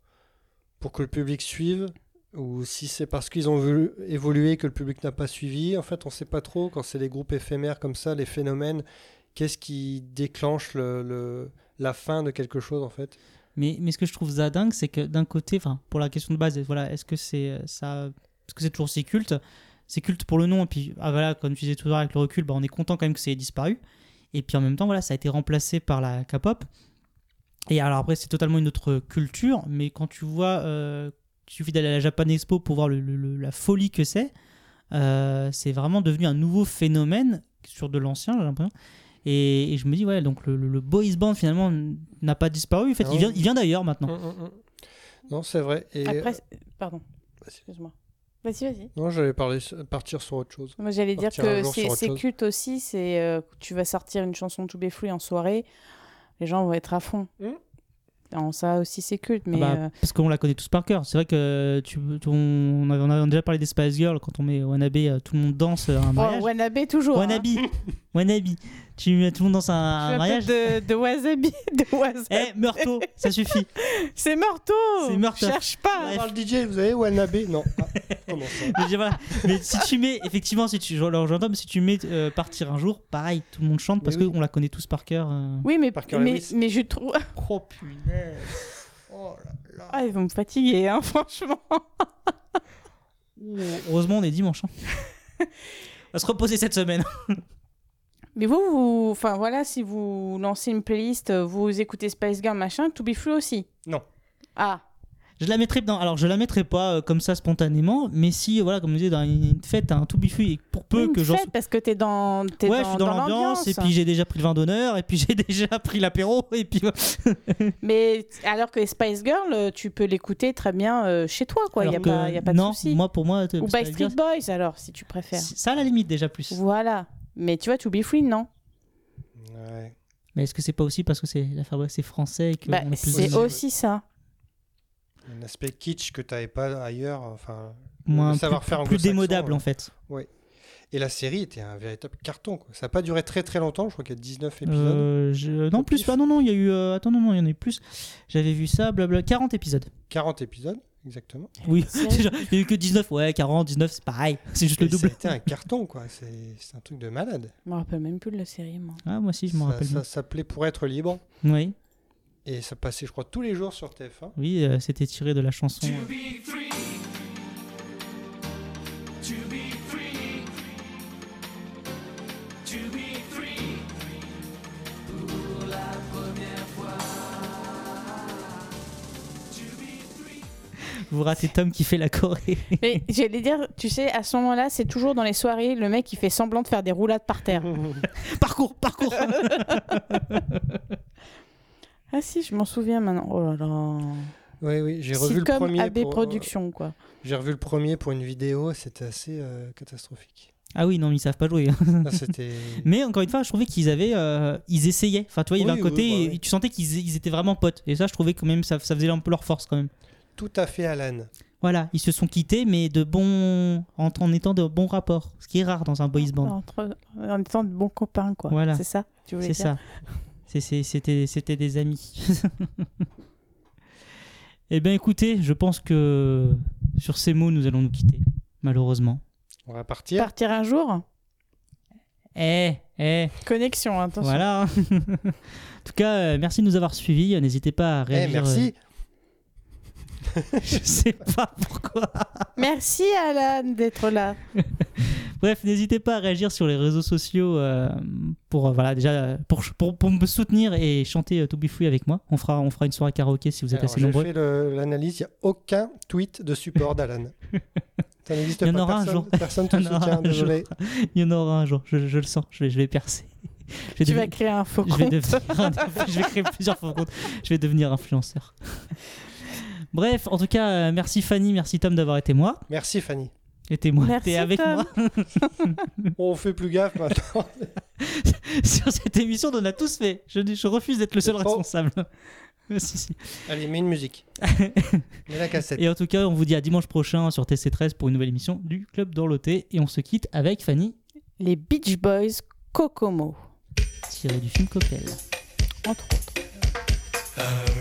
E: pour que le public suive ou si c'est parce qu'ils ont voulu évoluer que le public n'a pas suivi. En fait, on ne sait pas trop quand c'est des groupes éphémères comme ça, les phénomènes, qu'est-ce qui déclenche le, le- la fin de quelque chose en fait?
C: Mais, ce que je trouve ça dingue, c'est que d'un côté, pour la question de base, voilà, est-ce que c'est euh, ça, est-ce que c'est toujours si culte? C'est culte pour le nom, et puis ah, voilà, comme tu disais tout à l'heure avec le recul, bah, on est content quand même que ça ait disparu. Et puis en même temps, voilà, ça a été remplacé par la K-pop. Et alors après, c'est totalement une autre culture, mais quand tu vois, euh, il suffit d'aller à la Japan Expo pour voir la folie que c'est. euh, c'est vraiment devenu un nouveau phénomène sur de l'ancien, j'ai l'impression. Et, et je me dis, ouais, donc le, le- le boys band finalement n'a pas disparu. En fait,
E: Non.
C: il vient, il vient d'ailleurs maintenant.
E: Mm, mm, mm. Non, c'est vrai. Et...
D: Après, pardon. Excuse-moi. Vas-y, vas-y.
E: Non, j'allais parler, partir sur autre chose.
D: Moi, j'allais dire que c'est culte aussi. C'est euh, tu vas sortir une chanson de To Be Free en soirée, les gens vont être à fond. Alors, ça aussi, c'est culte, mais.
C: Bah,
D: euh,
C: Parce qu'on la connaît tous par cœur. C'est vrai que tu, tu- on, a, on a déjà parlé des Spice Girls. Quand on met Wannabe, euh, tout le monde danse à un
D: Oh,
C: mariage.
D: Wannabe, toujours. hein.
C: Wannabe. Tu mets tout le monde danse à un, mariage.
D: de, de wasabi. De wasabi.
C: Eh, Meurto, ça suffit.
D: C'est Meurto
C: C'est Meurto.
D: Cherche pas
E: Alors, le DJ, vous avez Wannabe Non. Ah, comment ça
C: Mais, voilà. Mais si tu mets, effectivement, si tu, alors j'entends, mais si tu mets euh, Partir un jour, pareil, tout le monde chante parce
E: Mais oui.
C: qu'on la connaît tous par cœur. euh.
D: Oui, mais,
E: Parker
D: mais,
E: Lewis.
D: mais je trouve.
C: Oh punaise.
D: Ah, ils vont me fatiguer, hein, franchement.
C: Heureusement, on est dimanche. hein. On va se reposer cette semaine.
D: Mais vous, vous, enfin voilà, si vous lancez une playlist, euh, vous écoutez Spice Girl machin, To Be Free aussi.
E: Non.
D: Ah,
C: Je la mettrai dans. Alors, je la mettrai pas euh, comme ça spontanément, mais si, voilà, comme je disais, dans une fête, un tout bifui, et pour peu
D: une
C: que j'en
D: fête, parce que t'es dans, t'es
C: Ouais,
D: dans,
C: je suis dans, l'ambiance, et puis j'ai déjà pris le vin d'honneur, et puis j'ai déjà pris l'apéro, et puis.
D: Mais alors que Spice Girls, euh, tu peux l'écouter très bien euh, chez toi, quoi. Il n'y a,
C: que
D: pas- y a pas de
C: non,
D: souci.
C: moi, pour moi,
D: Ou Backstreet Boys, alors, si tu préfères.
C: Ça, à la limite, déjà plus.
D: Voilà. Mais tu vois, To Be Free, non.
E: Ouais.
C: Mais est-ce que c'est pas aussi parce que c'est la fabrique c'est français et que
D: Bah, c'est aussi ça.
E: Un aspect kitsch que tu n'avais pas ailleurs. Enfin,
C: Moins-
E: le savoir-faire
C: plus- démodable,
E: ouais.
C: en fait.
E: Oui. Et la série était un véritable carton. Quoi. Ça n'a pas duré très très longtemps. Je crois qu'il y a 19 épisodes.
C: Euh, je- Non, plus, ah, non, non, il y a eu. euh, Attends, non, non, il y en a eu plus. J'avais vu ça, blabla. 40 épisodes.
E: 40 épisodes, exactement.
C: Oui, il y a eu que 19, ouais, 40, 19, c'est pareil. C'est juste le double.
E: Été un carton, quoi. C'est c'est un truc de malade.
D: Je me rappelle même plus de la série, moi.
C: Ah, moi aussi, je m'en rappelle.
E: Ça s'appelait Pour être libre.
C: Oui,
E: Et ça passait, je crois, tous les jours sur TF1.
C: oui euh, c'était tiré de la chanson. euh, Vous ratez Tom qui fait la Corée.
D: Mais j'allais dire, tu sais, à ce moment-là, c'est toujours dans les soirées, le mec qui fait semblant de faire des roulades par terre.
C: parcours, parcours
D: Ah si, je m'en souviens maintenant. Oh là là.
E: Oui, oui, j'ai revu le
D: Sitcom
E: premier.
D: AB
E: pour-
D: Productions, quoi.
E: J'ai revu le premier pour une vidéo. C'était assez euh, catastrophique.
C: Ah oui, non, mais ils savent pas jouer.
E: Ah, c'était-
C: mais encore une fois, je trouvais qu'ils avaient, euh, ils essayaient. Enfin, tu vois, il y avait
E: Oui,
C: un
E: oui,
C: côté,
E: bah oui.
C: et tu sentais qu'ils ils étaient vraiment potes. Et ça, je trouvais quand même, ça, ça faisait un peu leur force quand même.
E: Tout à fait, Alan.
C: Voilà, ils se sont quittés, mais de bons, en, en étant de bons rapports, ce qui est rare dans un boys band.
D: Entre, en étant de bons copains, quoi.
C: Voilà.
D: C'est ça tu voulais
C: C'est
D: dire
C: ça. C'est- c'est- C'était c'était des amis. eh bien, écoutez, je pense que sur ces mots, nous allons nous quitter, malheureusement.
E: On va partir.
D: Partir un jour
C: Eh, eh.
D: Connexion, attention.
C: Voilà. en tout cas, euh, merci de nous avoir suivis. N'hésitez pas à
E: Eh,
C: réagir.
E: merci.
C: euh, Je sais pas pourquoi.
D: Merci Alan d'être là.
C: Bref, n'hésitez pas à réagir sur les réseaux sociaux euh, pour euh, voilà déjà pour, pour, pour me soutenir et chanter euh, To Be Free avec moi. On fera on fera une soirée karaoké si vous êtes
E: Alors,
C: assez
E: J'ai
C: nombreux.
E: fait le- l'analyse. Il n'y a aucun tweet de support d'Alan. Ça n'existe
C: Il y
E: pas.
C: en aura un
E: personne,
C: jour.
E: Personne te
C: Il y en aura
E: soutient.
C: un
E: Désolé.
C: jour. Il y en aura un jour. Je, je le sens. Je vais, je vais percer. Je vais
D: Tu vas créer un faux
C: je vais
D: compte.
C: devenir- je vais créer plusieurs faux comptes. Je vais devenir influenceur. Bref, en tout cas, euh, merci Fanny, merci Tom d'avoir été moi.
E: Merci Fanny.
C: Et moi,
D: Merci,
C: t'es avec
D: Tom.
C: moi.
E: On fait plus gaffe maintenant.
C: Sur cette émission, on a tous fait. Je, je refuse d'être le seul
E: faux.
C: responsable. Si, si.
E: Allez, mets une musique. mets la cassette.
C: Et en tout cas, on vous dit à dimanche prochain sur TC13 pour une nouvelle émission du Club d'Orloté. Et on se quitte avec Fanny,
D: Les Beach Boys Kokomo.
C: tirée du film Cocktail.
D: Entre autres.
Q: Aruba,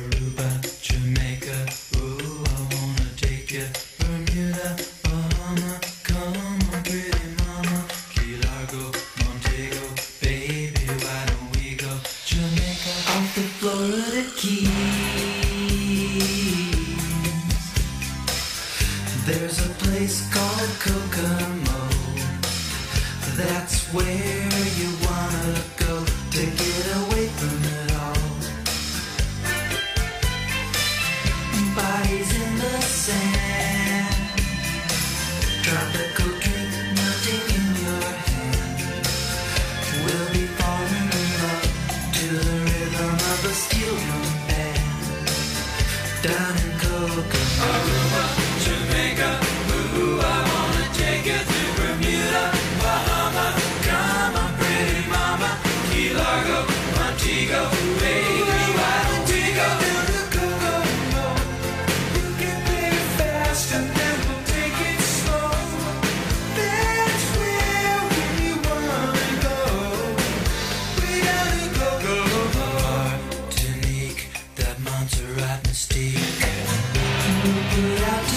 Q: out